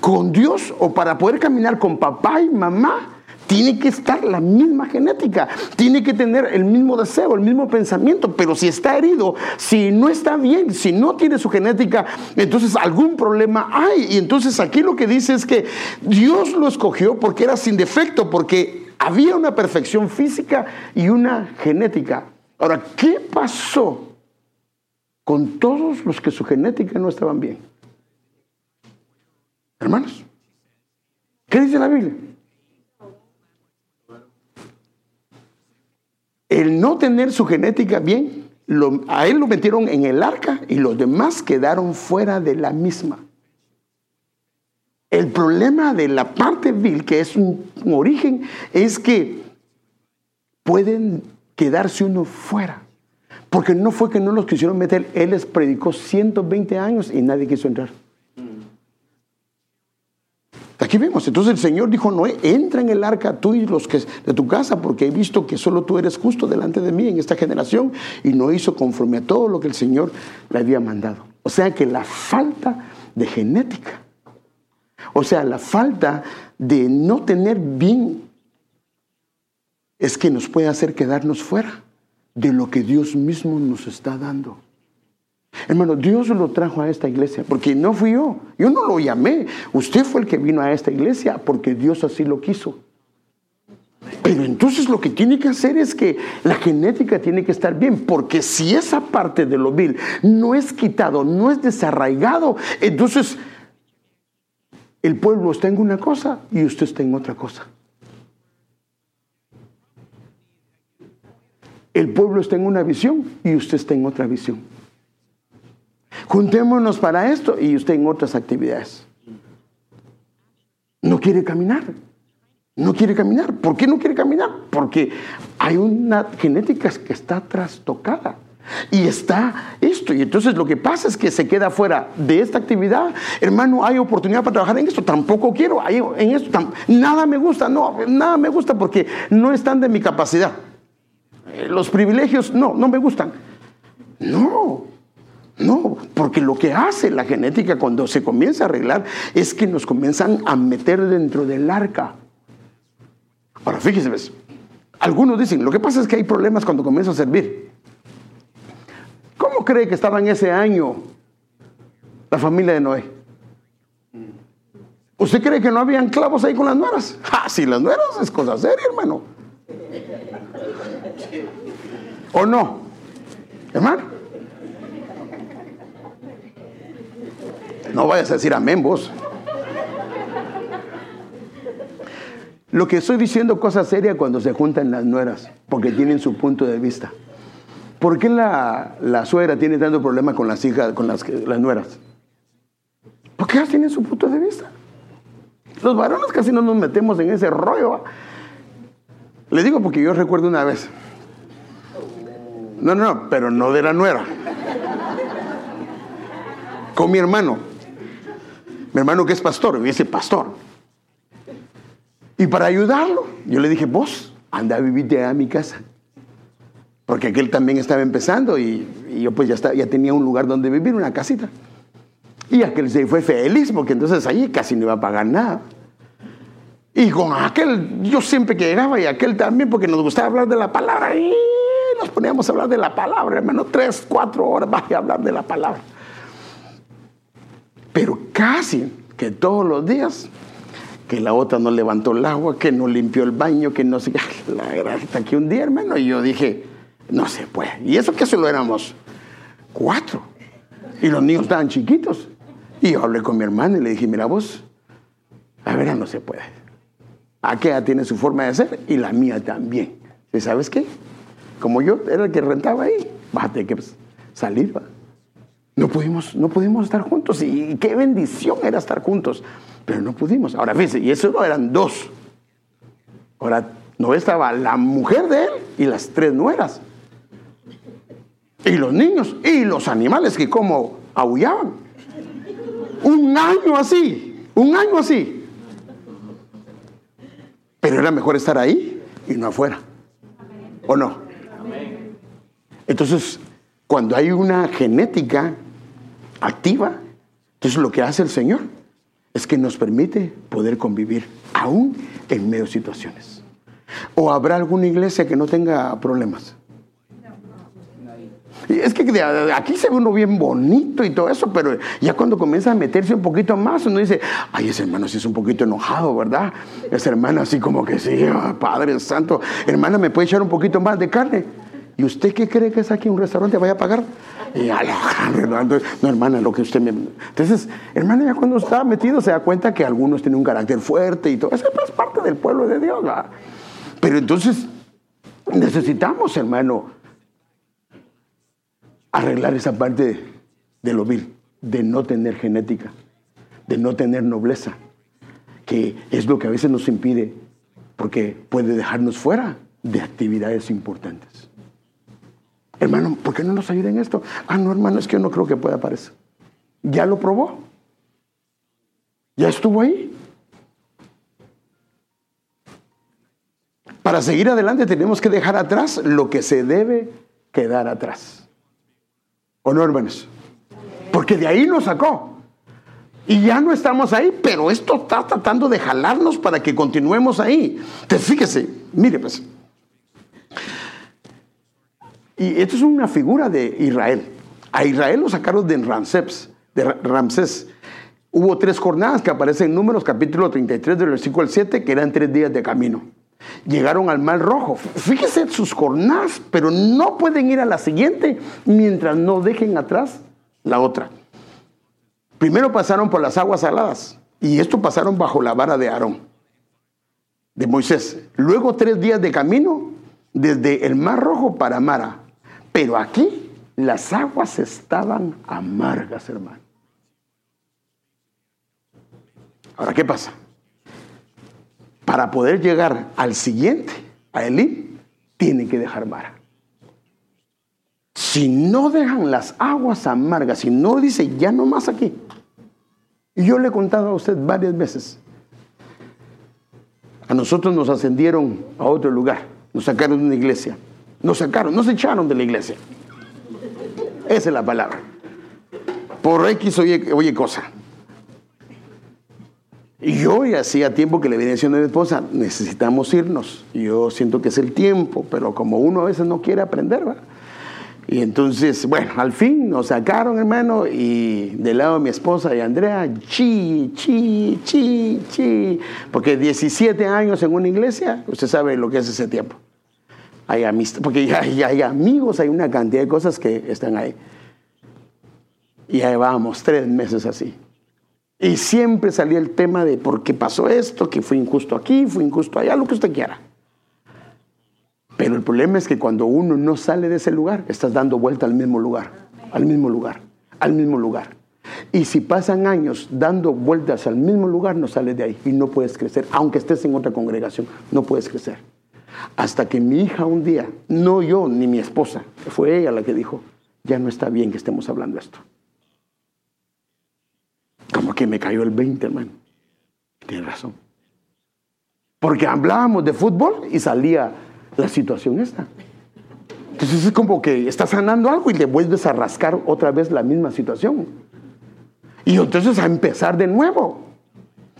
A: con Dios o para poder caminar con papá y mamá, tiene que estar la misma genética, tiene que tener el mismo deseo, el mismo pensamiento, pero si está herido, si no está bien, si no tiene su genética, entonces algún problema hay. Y entonces aquí lo que dice es que Dios lo escogió porque era sin defecto, porque había una perfección física y una genética. Ahora, ¿qué pasó con todos los que su genética no estaban bien? Hermanos, ¿qué dice la Biblia? El no tener su genética bien, a él lo metieron en el arca y los demás quedaron fuera de la misma. El problema de la parte vil, que es un, origen, es que pueden quedarse uno fuera. Porque no fue que no los quisieron meter, él les predicó 120 años y nadie quiso entrar. Aquí vemos, entonces el Señor dijo, Noé, entra en el arca tú y los que de tu casa, porque he visto que solo tú eres justo delante de mí en esta generación, y no hizo conforme a todo lo que el Señor le había mandado. O sea que la falta de genética, o sea, la falta de no tener bien, es que nos puede hacer quedarnos fuera de lo que Dios mismo nos está dando. Hermano, Dios lo trajo a esta iglesia porque no fui yo. Yo no lo llamé. Usted fue el que vino a esta iglesia porque Dios así lo quiso. Pero entonces lo que tiene que hacer es que la genética tiene que estar bien, porque si esa parte de lo vil no es quitado, no es desarraigado, entonces el pueblo está en una cosa y usted está en otra cosa. El pueblo está en una visión y usted está en otra visión. Juntémonos para esto y usted en otras actividades. No quiere caminar. No quiere caminar. ¿Por qué no quiere caminar? Porque hay una genética que está trastocada. Y está esto. Y entonces lo que pasa es que se queda fuera de esta actividad. Hermano, hay oportunidad para trabajar en esto. Tampoco quiero. en esto. nada me gusta. No, nada me gusta porque no están de mi capacidad. Eh, los privilegios, no, no me gustan. No, no, porque lo que hace la genética cuando se comienza a arreglar es que nos comienzan a meter dentro del arca. Ahora, fíjese, ¿ves? algunos dicen, lo que pasa es que hay problemas cuando comienza a servir. ¿Cómo cree que estaba en ese año la familia de Noé? ¿Usted cree que no habían clavos ahí con las nueras? (laughs) Ah, sí, las nueras es cosa seria, hermano. ¿O no? Hermano. No vayas a decir amén vos. Lo que estoy diciendo cosa seria cuando se juntan las nueras, porque tienen su punto de vista. ¿Por qué la, suegra tiene tanto problema con las hijas, con las, las nueras? Porque ellas tienen su punto de vista. Los varones casi no nos metemos en ese rollo. Le digo porque yo recuerdo una vez. No, no, pero no de la nuera. Con mi hermano. Mi hermano que es pastor, y ese pastor. Y para ayudarlo, yo le dije, vos, anda a vivir a mi casa. Porque aquel también estaba empezando y, yo pues ya, ya tenía un lugar donde vivir, una casita. Y aquel se fue feliz porque entonces allí casi no iba a pagar nada. Y con aquel, yo siempre que llegaba y aquel también, porque nos gustaba hablar de la palabra, y nos poníamos a hablar de la palabra, hermano, tres, cuatro horas, (laughs) vaya a hablar de la palabra. Pero casi que todos los días que la otra no levantó el agua, que no limpió el baño, que no sé qué. (laughs) La hasta que un día, hermano, y yo dije, no se puede. Y eso que solo éramos cuatro. Y los niños estaban chiquitos. Y yo hablé con mi hermano y le dije, mira vos, a ver, no se puede. Aquella tiene su forma de ser y la mía también. ¿Y sabes qué? Como yo era el que rentaba ahí, vas a tener que salir. No pudimos, no pudimos estar juntos. Y qué bendición era estar juntos pero no pudimos. Ahora fíjense, y eso no eran dos. Ahora no estaba la mujer de él y las tres nueras. Y los niños y los animales que como aullaban. Un año así, un año así. Pero era mejor estar ahí y no afuera. ¿O no? Entonces, cuando hay una genética activa, entonces lo que hace el Señor es que nos permite poder convivir aún en medio de situaciones. ¿O habrá alguna iglesia que no tenga problemas? Es que aquí se ve uno bien bonito y todo eso, pero ya cuando comienza a meterse un poquito más, uno dice, ay, ese hermano sí es un poquito enojado, ¿verdad? Ese hermano así como que sí, ah, Padre Santo, hermana, ¿me puede echar un poquito más de carne? ¿Y usted qué cree que es aquí un restaurante? ¿Vaya a pagar? Y no, hermana, lo que usted me... Entonces, hermana, ya cuando está metido se da cuenta que algunos tienen un carácter fuerte y todo. Eso es parte del pueblo de Dios. Pero entonces necesitamos, hermano, arreglar esa parte de lo vil, de no tener genética, de no tener nobleza, que es lo que a veces nos impide, porque puede dejarnos fuera de actividades importantes. Hermano, ¿por qué no nos ayuda en esto? Ah, no, hermano, es que yo no creo que pueda aparecer. Ya lo probó. Ya estuvo ahí. Para seguir adelante tenemos que dejar atrás lo que se debe quedar atrás. ¿O no, hermanos? Porque de ahí nos sacó. Y ya no estamos ahí, pero esto está tratando de jalarnos para que continuemos ahí. Entonces, fíjese, mire pues, Y esto es una figura de Israel. A Israel lo sacaron de Ramsés, de Ramsés. Hubo tres jornadas que aparecen en Números, capítulo 33 del versículo 7, que eran tres días de camino. Llegaron al Mar Rojo. Fíjese sus jornadas, pero no pueden ir a la siguiente mientras no dejen atrás la otra. Primero pasaron por las aguas saladas y esto pasaron bajo la vara de Aarón, de Moisés. Luego tres días de camino desde el Mar Rojo para Mara. Pero aquí las aguas estaban amargas, hermano. Ahora, ¿qué pasa? Para poder llegar al siguiente, a Elim, tienen que dejar Mara. Si no dejan las aguas amargas, si no dice ya no más aquí. Y yo le he contado a usted varias veces. A nosotros nos ascendieron a otro lugar, nos sacaron de una iglesia. Nos sacaron, nos echaron de la iglesia. Esa es la palabra. Por X oye, oye cosa. Y yo ya hacía tiempo que le venía diciendo a mi esposa, necesitamos irnos. Yo siento que es el tiempo, pero como uno a veces no quiere aprender, ¿verdad? Y entonces, bueno, al fin nos sacaron, hermano, y del lado de mi esposa y Andrea, chi, chi, chi, chi, porque 17 años en una iglesia, usted sabe lo que es ese tiempo. Hay amistad, porque hay amigos, hay una cantidad de cosas que están ahí. Y ahí vamos, tres meses así. Y siempre salía el tema de por qué pasó esto, que fue injusto aquí, fue injusto allá, lo que usted quiera. Pero el problema es que cuando uno no sale de ese lugar, estás dando vuelta al mismo lugar, al mismo lugar, al mismo lugar. Y si pasan años dando vueltas al mismo lugar, no sales de ahí y no puedes crecer, aunque estés en otra congregación, no puedes crecer. Hasta que mi hija un día, no yo ni mi esposa, fue ella la que dijo, ya no está bien que estemos hablando esto. Como que me cayó el 20, hermano. Tiene razón. Porque hablábamos de fútbol y salía la situación esta. Entonces es como que estás sanando algo y le vuelves a rascar otra vez la misma situación. Y entonces a empezar de nuevo.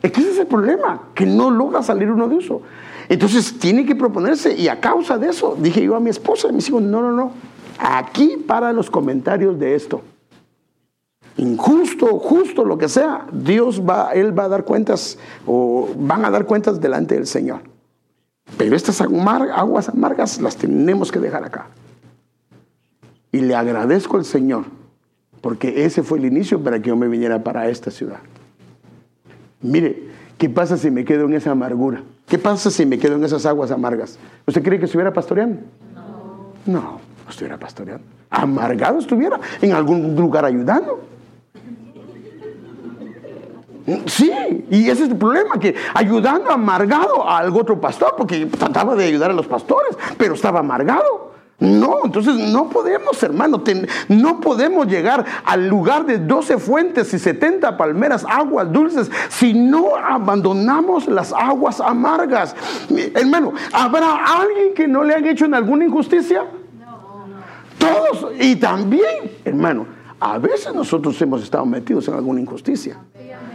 A: Es que ese es el problema, que no logra salir uno de eso. Entonces tiene que proponerse y a causa de eso dije yo a mi esposa y me dijo, no, no, no, aquí para los comentarios de esto injusto, justo, lo que sea, Dios va, Él va a dar cuentas o van a dar cuentas delante del Señor. Pero estas aguas amargas las tenemos que dejar acá. Y le agradezco al Señor, porque ese fue el inicio para que yo me viniera para esta ciudad. Mire, ¿qué pasa si me quedo en esa amargura? ¿Qué pasa si me quedo en esas aguas amargas? ¿Usted cree que estuviera pastoreando? No. No, no estuviera pastoreando. Amargado estuviera en algún lugar ayudando. Sí, y ese es el problema, que ayudando amargado a algún otro pastor, porque trataba de ayudar a los pastores, pero estaba amargado. No, entonces no podemos, hermano, no podemos llegar al lugar de 12 fuentes y 70 palmeras, aguas dulces, si no abandonamos las aguas amargas. Hermano, ¿habrá alguien que no le han hecho en alguna injusticia? No. Todos, y también, hermano, a veces nosotros hemos estado metidos en alguna injusticia.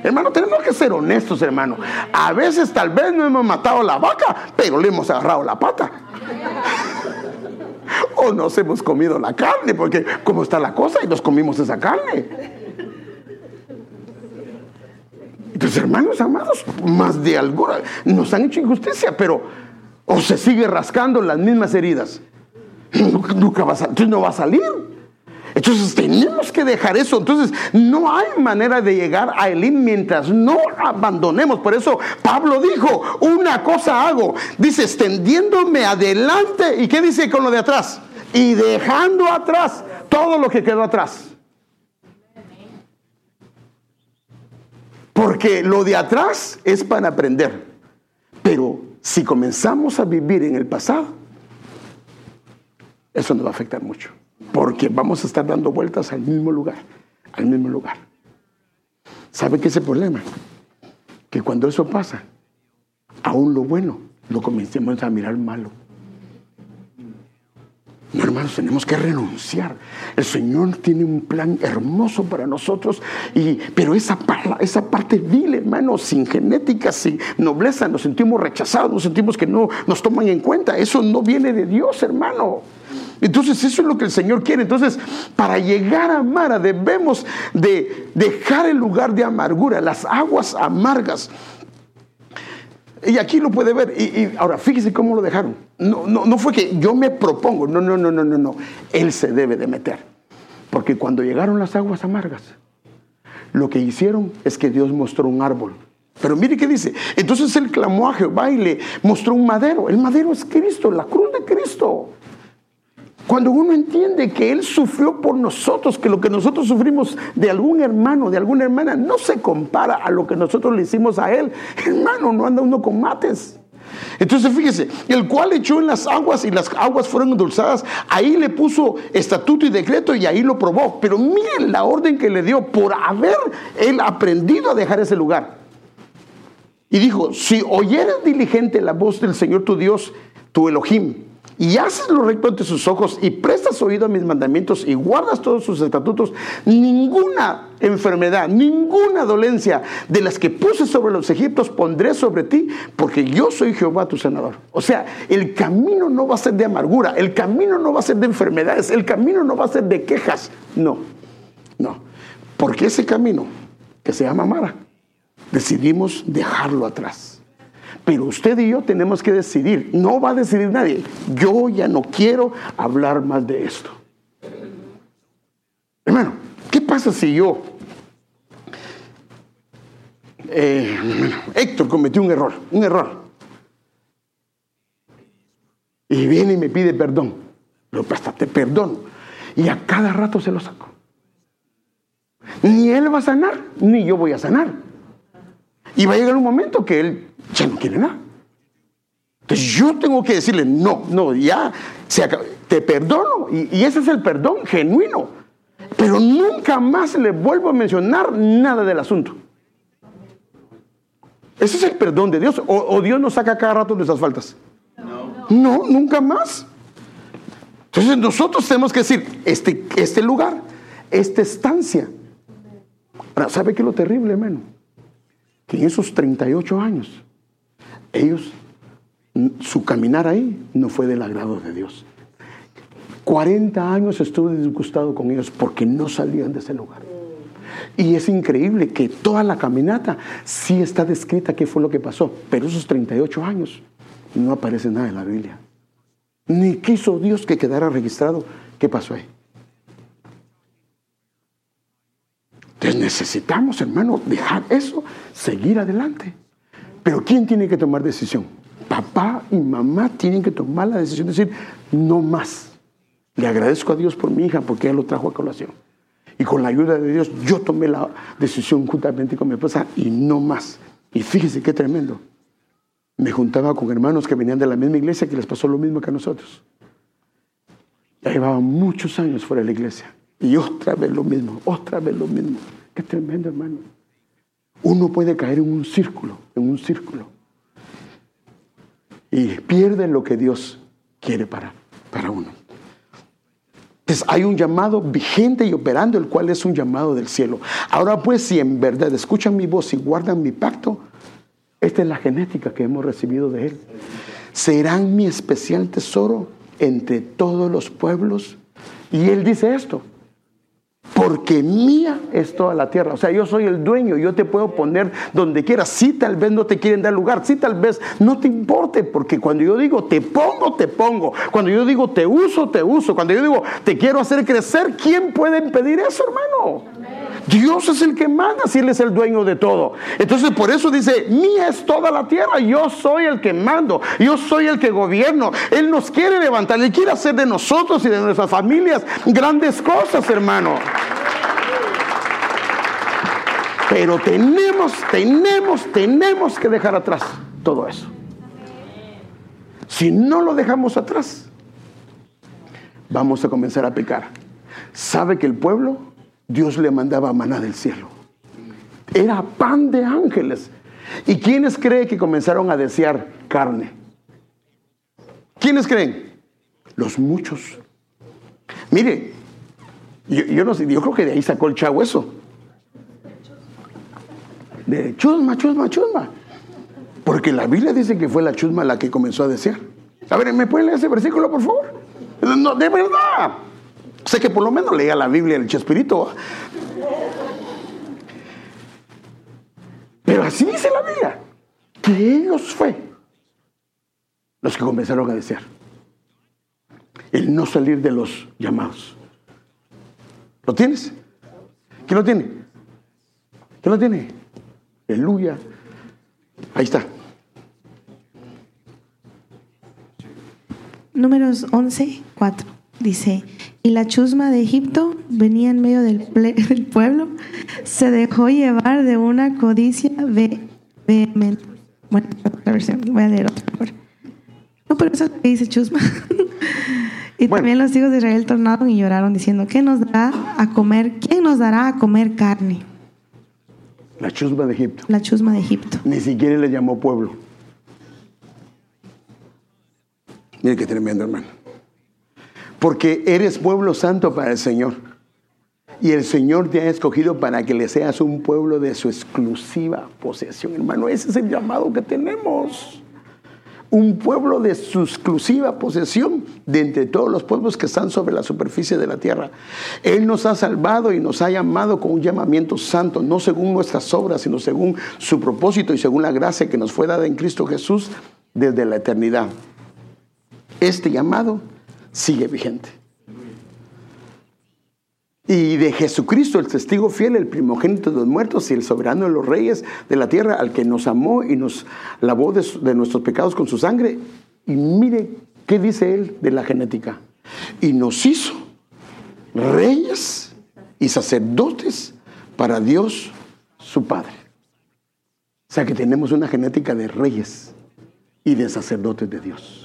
A: Hermano, tenemos que ser honestos, hermano. A veces tal vez no hemos matado la vaca, pero le hemos agarrado la pata. O nos hemos comido la carne, porque como está la cosa y nos comimos esa carne. Entonces, hermanos amados, más de alguna nos han hecho injusticia, pero o se sigue rascando las mismas heridas. Nunca, va a, no va a salir. Entonces tenemos que dejar eso. Entonces no hay manera de llegar a Elim mientras no abandonemos. Por eso Pablo dijo, una cosa hago. Dice, extendiéndome adelante. ¿Y qué dice con lo de atrás? Y dejando atrás todo lo que quedó atrás. Porque lo de atrás es para aprender. Pero si comenzamos a vivir en el pasado, eso nos va a afectar mucho porque vamos a estar dando vueltas al mismo lugar, al mismo lugar. ¿Sabe qué es el problema? Que cuando eso pasa, aún lo bueno lo comencemos a mirar malo. No, hermanos, tenemos que renunciar. El Señor tiene un plan hermoso para nosotros, y, pero esa, esa parte vil, hermano, sin genética, sin nobleza, nos sentimos rechazados, nos sentimos que no nos toman en cuenta. Eso no viene de Dios, hermano. Entonces eso es lo que el Señor quiere. Entonces, para llegar a Mara debemos de dejar el lugar de amargura, las aguas amargas. Y aquí lo puede ver. Y, ahora, fíjese cómo lo dejaron. No, no, no fue que yo me propongo. No, no, no, no, no, no. Él se debe de meter. Porque cuando llegaron las aguas amargas, lo que hicieron es que Dios mostró un árbol. Pero mire qué dice. Entonces él clamó a Jehová y le mostró un madero. El madero es Cristo, la cruz de Cristo. Cuando uno entiende que Él sufrió por nosotros, que lo que nosotros sufrimos de algún hermano, de alguna hermana, no se compara a lo que nosotros le hicimos a Él. (laughs) Hermano, no anda uno con mates. Entonces fíjese, el cual echó en las aguas y las aguas fueron endulzadas, ahí le puso estatuto y decreto y ahí lo probó. Pero miren la orden que le dio por haber él aprendido a dejar ese lugar. Y dijo, si oyeres diligente la voz del Señor tu Dios, tu Elohim, y haces lo recto ante sus ojos y prestas oído a mis mandamientos y guardas todos sus estatutos, ninguna enfermedad, ninguna dolencia de las que puse sobre los egipcios pondré sobre ti, porque yo soy Jehová tu sanador. O sea, el camino no va a ser de amargura, el camino no va a ser de enfermedades, el camino no va a ser de quejas. No, no. Porque ese camino, que se llama Mara, decidimos dejarlo atrás. Pero usted y yo tenemos que decidir, no va a decidir nadie. Yo ya no quiero hablar más de esto. Hermano, ¿qué pasa si yo, eh, Héctor cometió un error, un error, y viene y me pide perdón? Pero hasta te perdono. Y a cada rato se lo saco. Ni él va a sanar, ni yo voy a sanar. Y va a llegar un momento que él ya no quiere nada. Entonces yo tengo que decirle, no, no, ya te perdono. Y, ese es el perdón genuino. Pero nunca más le vuelvo a mencionar nada del asunto. Ese es el perdón de Dios. O, Dios nos saca cada rato de esas faltas. No. nunca más. Entonces nosotros tenemos que decir, este, este lugar, esta estancia. ¿Sabe qué es lo terrible, hermano? Que en esos 38 años ellos, su caminar ahí no fue del agrado de Dios. 40 años estuve disgustado con ellos porque no salían de ese lugar. Y es increíble que toda la caminata sí está descrita qué fue lo que pasó, pero esos 38 años no aparece nada en la Biblia. Ni quiso Dios que quedara registrado qué pasó ahí. Entonces necesitamos, hermano, dejar eso, seguir adelante. Pero ¿quién tiene que tomar decisión? Papá y mamá tienen que tomar la decisión de decir, no más. Le agradezco a Dios por mi hija porque ella lo trajo a colación. Y con la ayuda de Dios yo tomé la decisión juntamente con mi esposa y no más. Y fíjese qué tremendo. Me juntaba con hermanos que venían de la misma iglesia que les pasó lo mismo que a nosotros. Ya llevaban muchos años fuera de la iglesia. Y otra vez lo mismo, otra vez lo mismo. Qué tremendo, hermano uno puede caer en un círculo, en un círculo. Y pierde lo que Dios quiere para, para uno. Entonces hay un llamado vigente y operando, el cual es un llamado del cielo. Ahora pues, si en verdad escuchan mi voz y guardan mi pacto, esta es la genética que hemos recibido de Él. Serán mi especial tesoro entre todos los pueblos. Y Él dice esto, porque mía es toda la tierra. O sea, yo soy el dueño, yo te puedo poner donde quieras. Si tal vez no te quieren dar lugar, si tal vez no te importe, porque cuando yo digo te pongo, te pongo. Cuando yo digo te uso, te uso. Cuando yo digo te quiero hacer crecer, ¿quién puede impedir eso, hermano? Dios es el que manda si Él es el dueño de todo. Entonces por eso dice, mía es toda la tierra, yo soy el que mando, yo soy el que gobierno. Él nos quiere levantar, Él quiere hacer de nosotros y de nuestras familias grandes cosas, hermano. Pero tenemos, tenemos, tenemos que dejar atrás todo eso. Si no lo dejamos atrás, vamos a comenzar a pecar. ¿Sabe que el pueblo Dios le mandaba maná del cielo. Era pan de ángeles. ¿Y quiénes creen que comenzaron a desear carne? ¿Quiénes creen? Los muchos. Mire, yo, no sé, yo creo que de ahí sacó el chavo eso. De chusma, chusma, chusma. Porque la Biblia dice que fue la chusma la que comenzó a desear. A ver, ¿me pueden leer ese versículo, por favor? No, de verdad. Sé que por lo menos leía la Biblia el Chespirito. Pero así dice la Biblia, que ellos fue los que comenzaron a desear. El no salir de los llamados. ¿Lo tienes? ¿Quién lo tiene? ¿Quién lo tiene? Aleluya. Ahí está.
B: Números 11, 4. Dice, y la chusma de Egipto venía en medio del, (laughs) pueblo, se dejó llevar de una codicia vehemente. Bueno, la versión, voy a leer otra. No, pero eso es lo que dice chusma. (laughs) y también los hijos de Israel tornaron y lloraron diciendo, ¿qué nos dará a comer? ¿Quién nos dará a comer carne?
A: La chusma de Egipto.
B: La chusma de Egipto.
A: Ni siquiera le llamó pueblo. Mire qué tremendo, hermano. Porque eres pueblo santo para el Señor. Y el Señor te ha escogido para que le seas un pueblo de su exclusiva posesión, hermano. Ese es el llamado que tenemos. Un pueblo de su exclusiva posesión de entre todos los pueblos que están sobre la superficie de la tierra. Él nos ha salvado y nos ha llamado con un llamamiento santo, no según nuestras obras, sino según su propósito y según la gracia que nos fue dada en Cristo Jesús desde la eternidad este llamado sigue vigente. Y de Jesucristo, el testigo fiel, el primogénito de los muertos y el soberano de los reyes de la tierra, al que nos amó y nos lavó de, nuestros pecados con su sangre. Y mire qué dice él de la genética. Y nos hizo reyes y sacerdotes para Dios su Padre. O sea que tenemos una genética de reyes y de sacerdotes de Dios.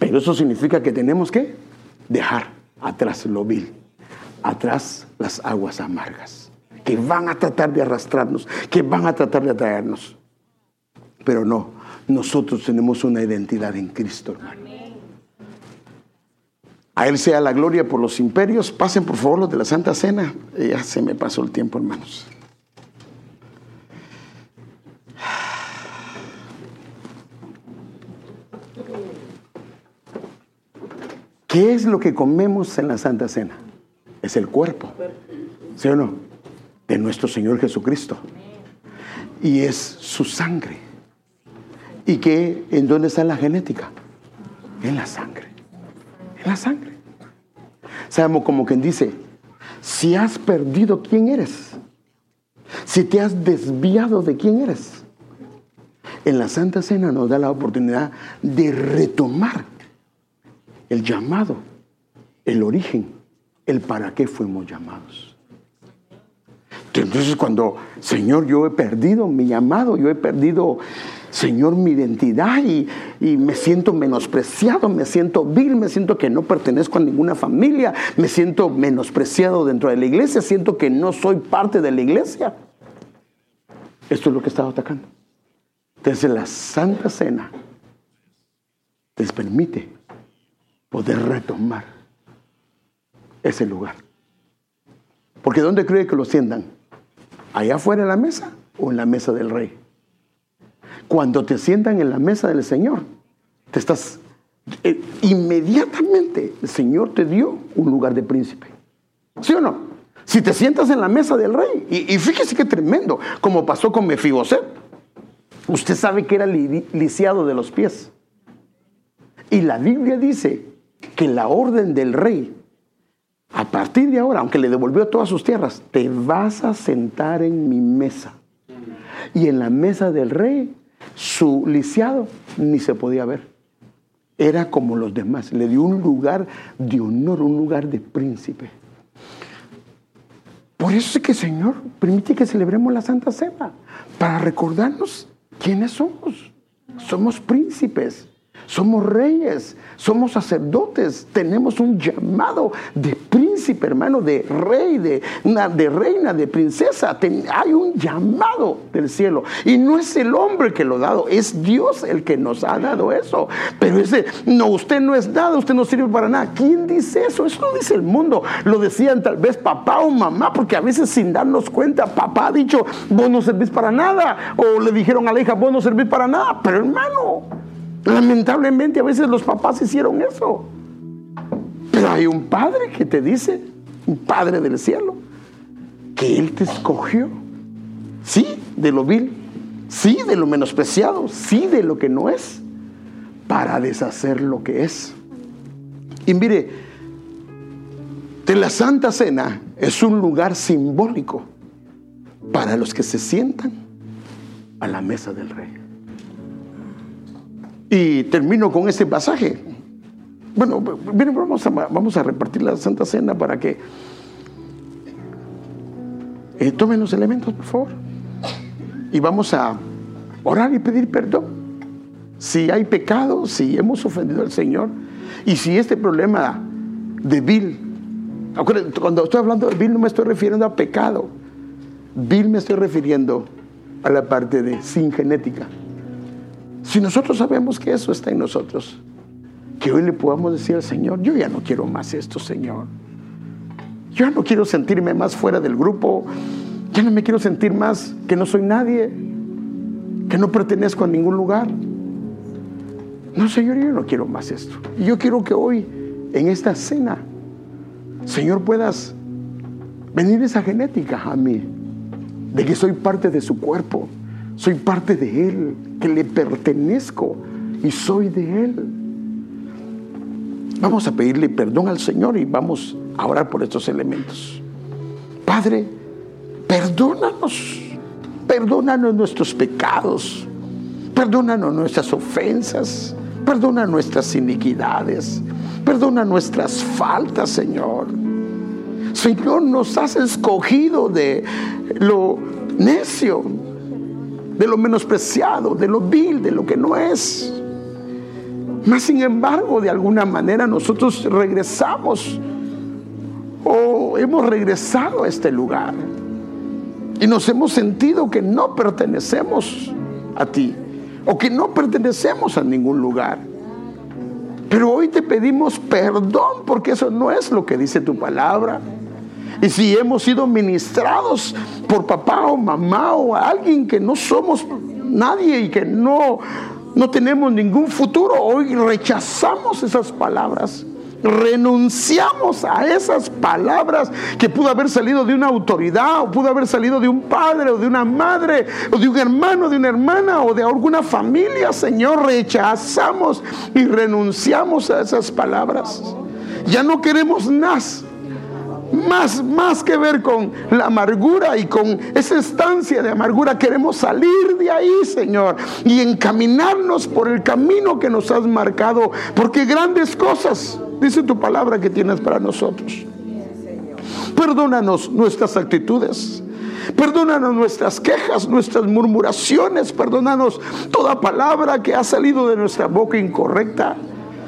A: Pero eso significa que tenemos que dejar atrás lo vil, atrás las aguas amargas, que van a tratar de arrastrarnos, que van a tratar de atraernos. Pero no, nosotros tenemos una identidad en Cristo, hermano. A Él sea la gloria por los imperios. Pasen por favor los de la Santa Cena. Ya se me pasó el tiempo, hermanos. ¿Qué es lo que comemos en la Santa Cena? Es el cuerpo, ¿sí o no? De nuestro Señor Jesucristo. Y es su sangre. ¿Y qué? ¿En dónde está la genética? En la sangre. En la sangre. Sabemos como quien dice, si has perdido quién eres, si te has desviado de quién eres, en la Santa Cena nos da la oportunidad de retomar el llamado, el origen, el para qué fuimos llamados. Entonces cuando, Señor, yo he perdido mi llamado, yo he perdido, Señor, mi identidad y, y, me siento menospreciado, me siento vil, me siento que no pertenezco a ninguna familia, me siento menospreciado dentro de la iglesia, siento que no soy parte de la iglesia. Esto es lo que estaba atacando. Desde la Santa Cena les permite poder retomar ese lugar. Porque ¿dónde cree que lo sientan? ¿Allá afuera en la mesa o en la mesa del rey? Cuando te sientan en la mesa del Señor, te estás eh, inmediatamente el Señor te dio un lugar de príncipe. ¿Sí o no? Si te sientas en la mesa del rey, y, fíjese qué tremendo, como pasó con Mefiboset. Usted sabe que era lisiado de los pies. Y la Biblia dice que la orden del rey, a partir de ahora, aunque le devolvió todas sus tierras, te vas a sentar en mi mesa. Y en la mesa del rey, su lisiado ni se podía ver. Era como los demás. Le dio un lugar de honor, un lugar de príncipe. Por eso es que Señor permite que celebremos la Santa Cena, para recordarnos quiénes somos. Somos príncipes. Somos reyes, somos sacerdotes, tenemos un llamado de príncipe, hermano, de rey, de, de reina, de princesa. hay un llamado del cielo. Y no es el hombre que lo ha dado, es Dios el que nos ha dado eso. Pero ese, no, usted no es nada, usted no sirve para nada. ¿Quién dice eso? Eso lo dice el mundo. Lo decían tal vez papá o mamá, porque a veces sin darnos cuenta, papá ha dicho, vos no servís para nada. O le dijeron a la hija, vos no servís para nada. Pero hermano, Lamentablemente a veces los papás hicieron eso. Pero hay un Padre que te dice, un Padre del cielo, que Él te escogió. Sí, de lo vil, sí, de lo menospreciado, sí, de lo que no es, para deshacer lo que es. Y mire, la Santa Cena es un lugar simbólico para los que se sientan a la mesa del rey. Y termino con este pasaje. Bueno, miren, vamos a, vamos a repartir la Santa Cena para que eh, tomen los elementos, por favor. Y vamos a orar y pedir perdón. Si hay pecado, si hemos ofendido al Señor y si este problema de vil, cuando estoy hablando de vil no me estoy refiriendo a pecado, vil me estoy refiriendo a la parte de sin genética. Si nosotros sabemos que eso está en nosotros, que hoy le podamos decir al Señor, yo ya no quiero más esto, Señor. Yo ya no quiero sentirme más fuera del grupo, ya no me quiero sentir más que no soy nadie, que no pertenezco a ningún lugar. No, Señor, yo no quiero más esto. Y yo quiero que hoy, en esta cena, Señor, puedas venir esa genética a mí, de que soy parte de su cuerpo, soy parte de Él, que le pertenezco y soy de Él. Vamos a pedirle perdón al Señor y vamos a orar por estos elementos. Padre, perdónanos, perdónanos nuestros pecados, perdónanos nuestras ofensas, perdona nuestras iniquidades, perdona nuestras faltas, Señor. Señor, nos has escogido de lo necio, de lo menospreciado, de lo vil, de lo que no es. Mas sin embargo, de alguna manera nosotros regresamos o hemos regresado a este lugar y nos hemos sentido que no pertenecemos a ti o que no pertenecemos a ningún lugar. Pero hoy te pedimos perdón porque eso no es lo que dice tu palabra. Y si hemos sido ministrados por papá o mamá o alguien que no somos nadie y que no, no tenemos ningún futuro, hoy rechazamos esas palabras. Renunciamos a esas palabras que pudo haber salido de una autoridad o pudo haber salido de un padre o de una madre o de un hermano, de una hermana o de alguna familia, Señor, rechazamos y renunciamos a esas palabras. Ya no queremos más más, más que ver con la amargura y con esa estancia de amargura. Queremos salir de ahí, Señor, y encaminarnos por el camino que nos has marcado, porque grandes cosas, dice tu palabra, que tienes para nosotros. Perdónanos nuestras actitudes. Perdónanos nuestras quejas, nuestras murmuraciones. Perdónanos toda palabra que ha salido de nuestra boca incorrecta.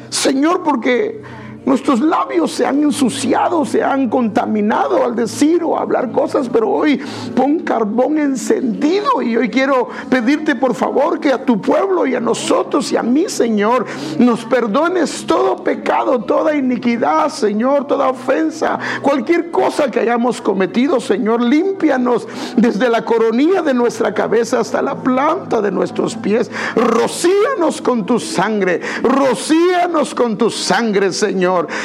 A: Señor, porque Nuestros labios se han ensuciado, se han contaminado al decir o hablar cosas, pero hoy pon carbón encendido y hoy quiero pedirte por favor que a tu pueblo y a nosotros y a mí, Señor, nos perdones todo pecado, toda iniquidad, Señor, toda ofensa, cualquier cosa que hayamos cometido, Señor, límpianos desde la coronilla de nuestra cabeza hasta la planta de nuestros pies. Rocíanos con tu sangre, rocíanos con tu sangre,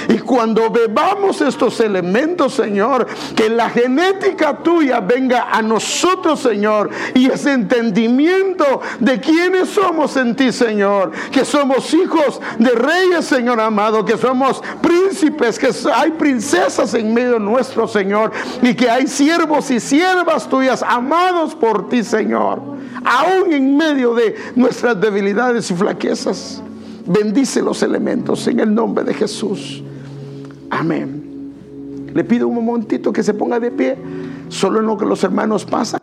A: Y cuando bebamos estos elementos, Señor, que la genética tuya venga a nosotros, Señor, y ese entendimiento de quiénes somos en ti, Señor, que somos hijos de reyes, Señor amado, que somos príncipes, que hay princesas en medio nuestro, Señor, y que hay siervos y siervas tuyas amados por ti, Señor, aún en medio de nuestras debilidades y flaquezas. Bendice los elementos en el nombre de Jesús. Amén. Le pido un momentito que se ponga de pie, solo en lo que los hermanos pasan.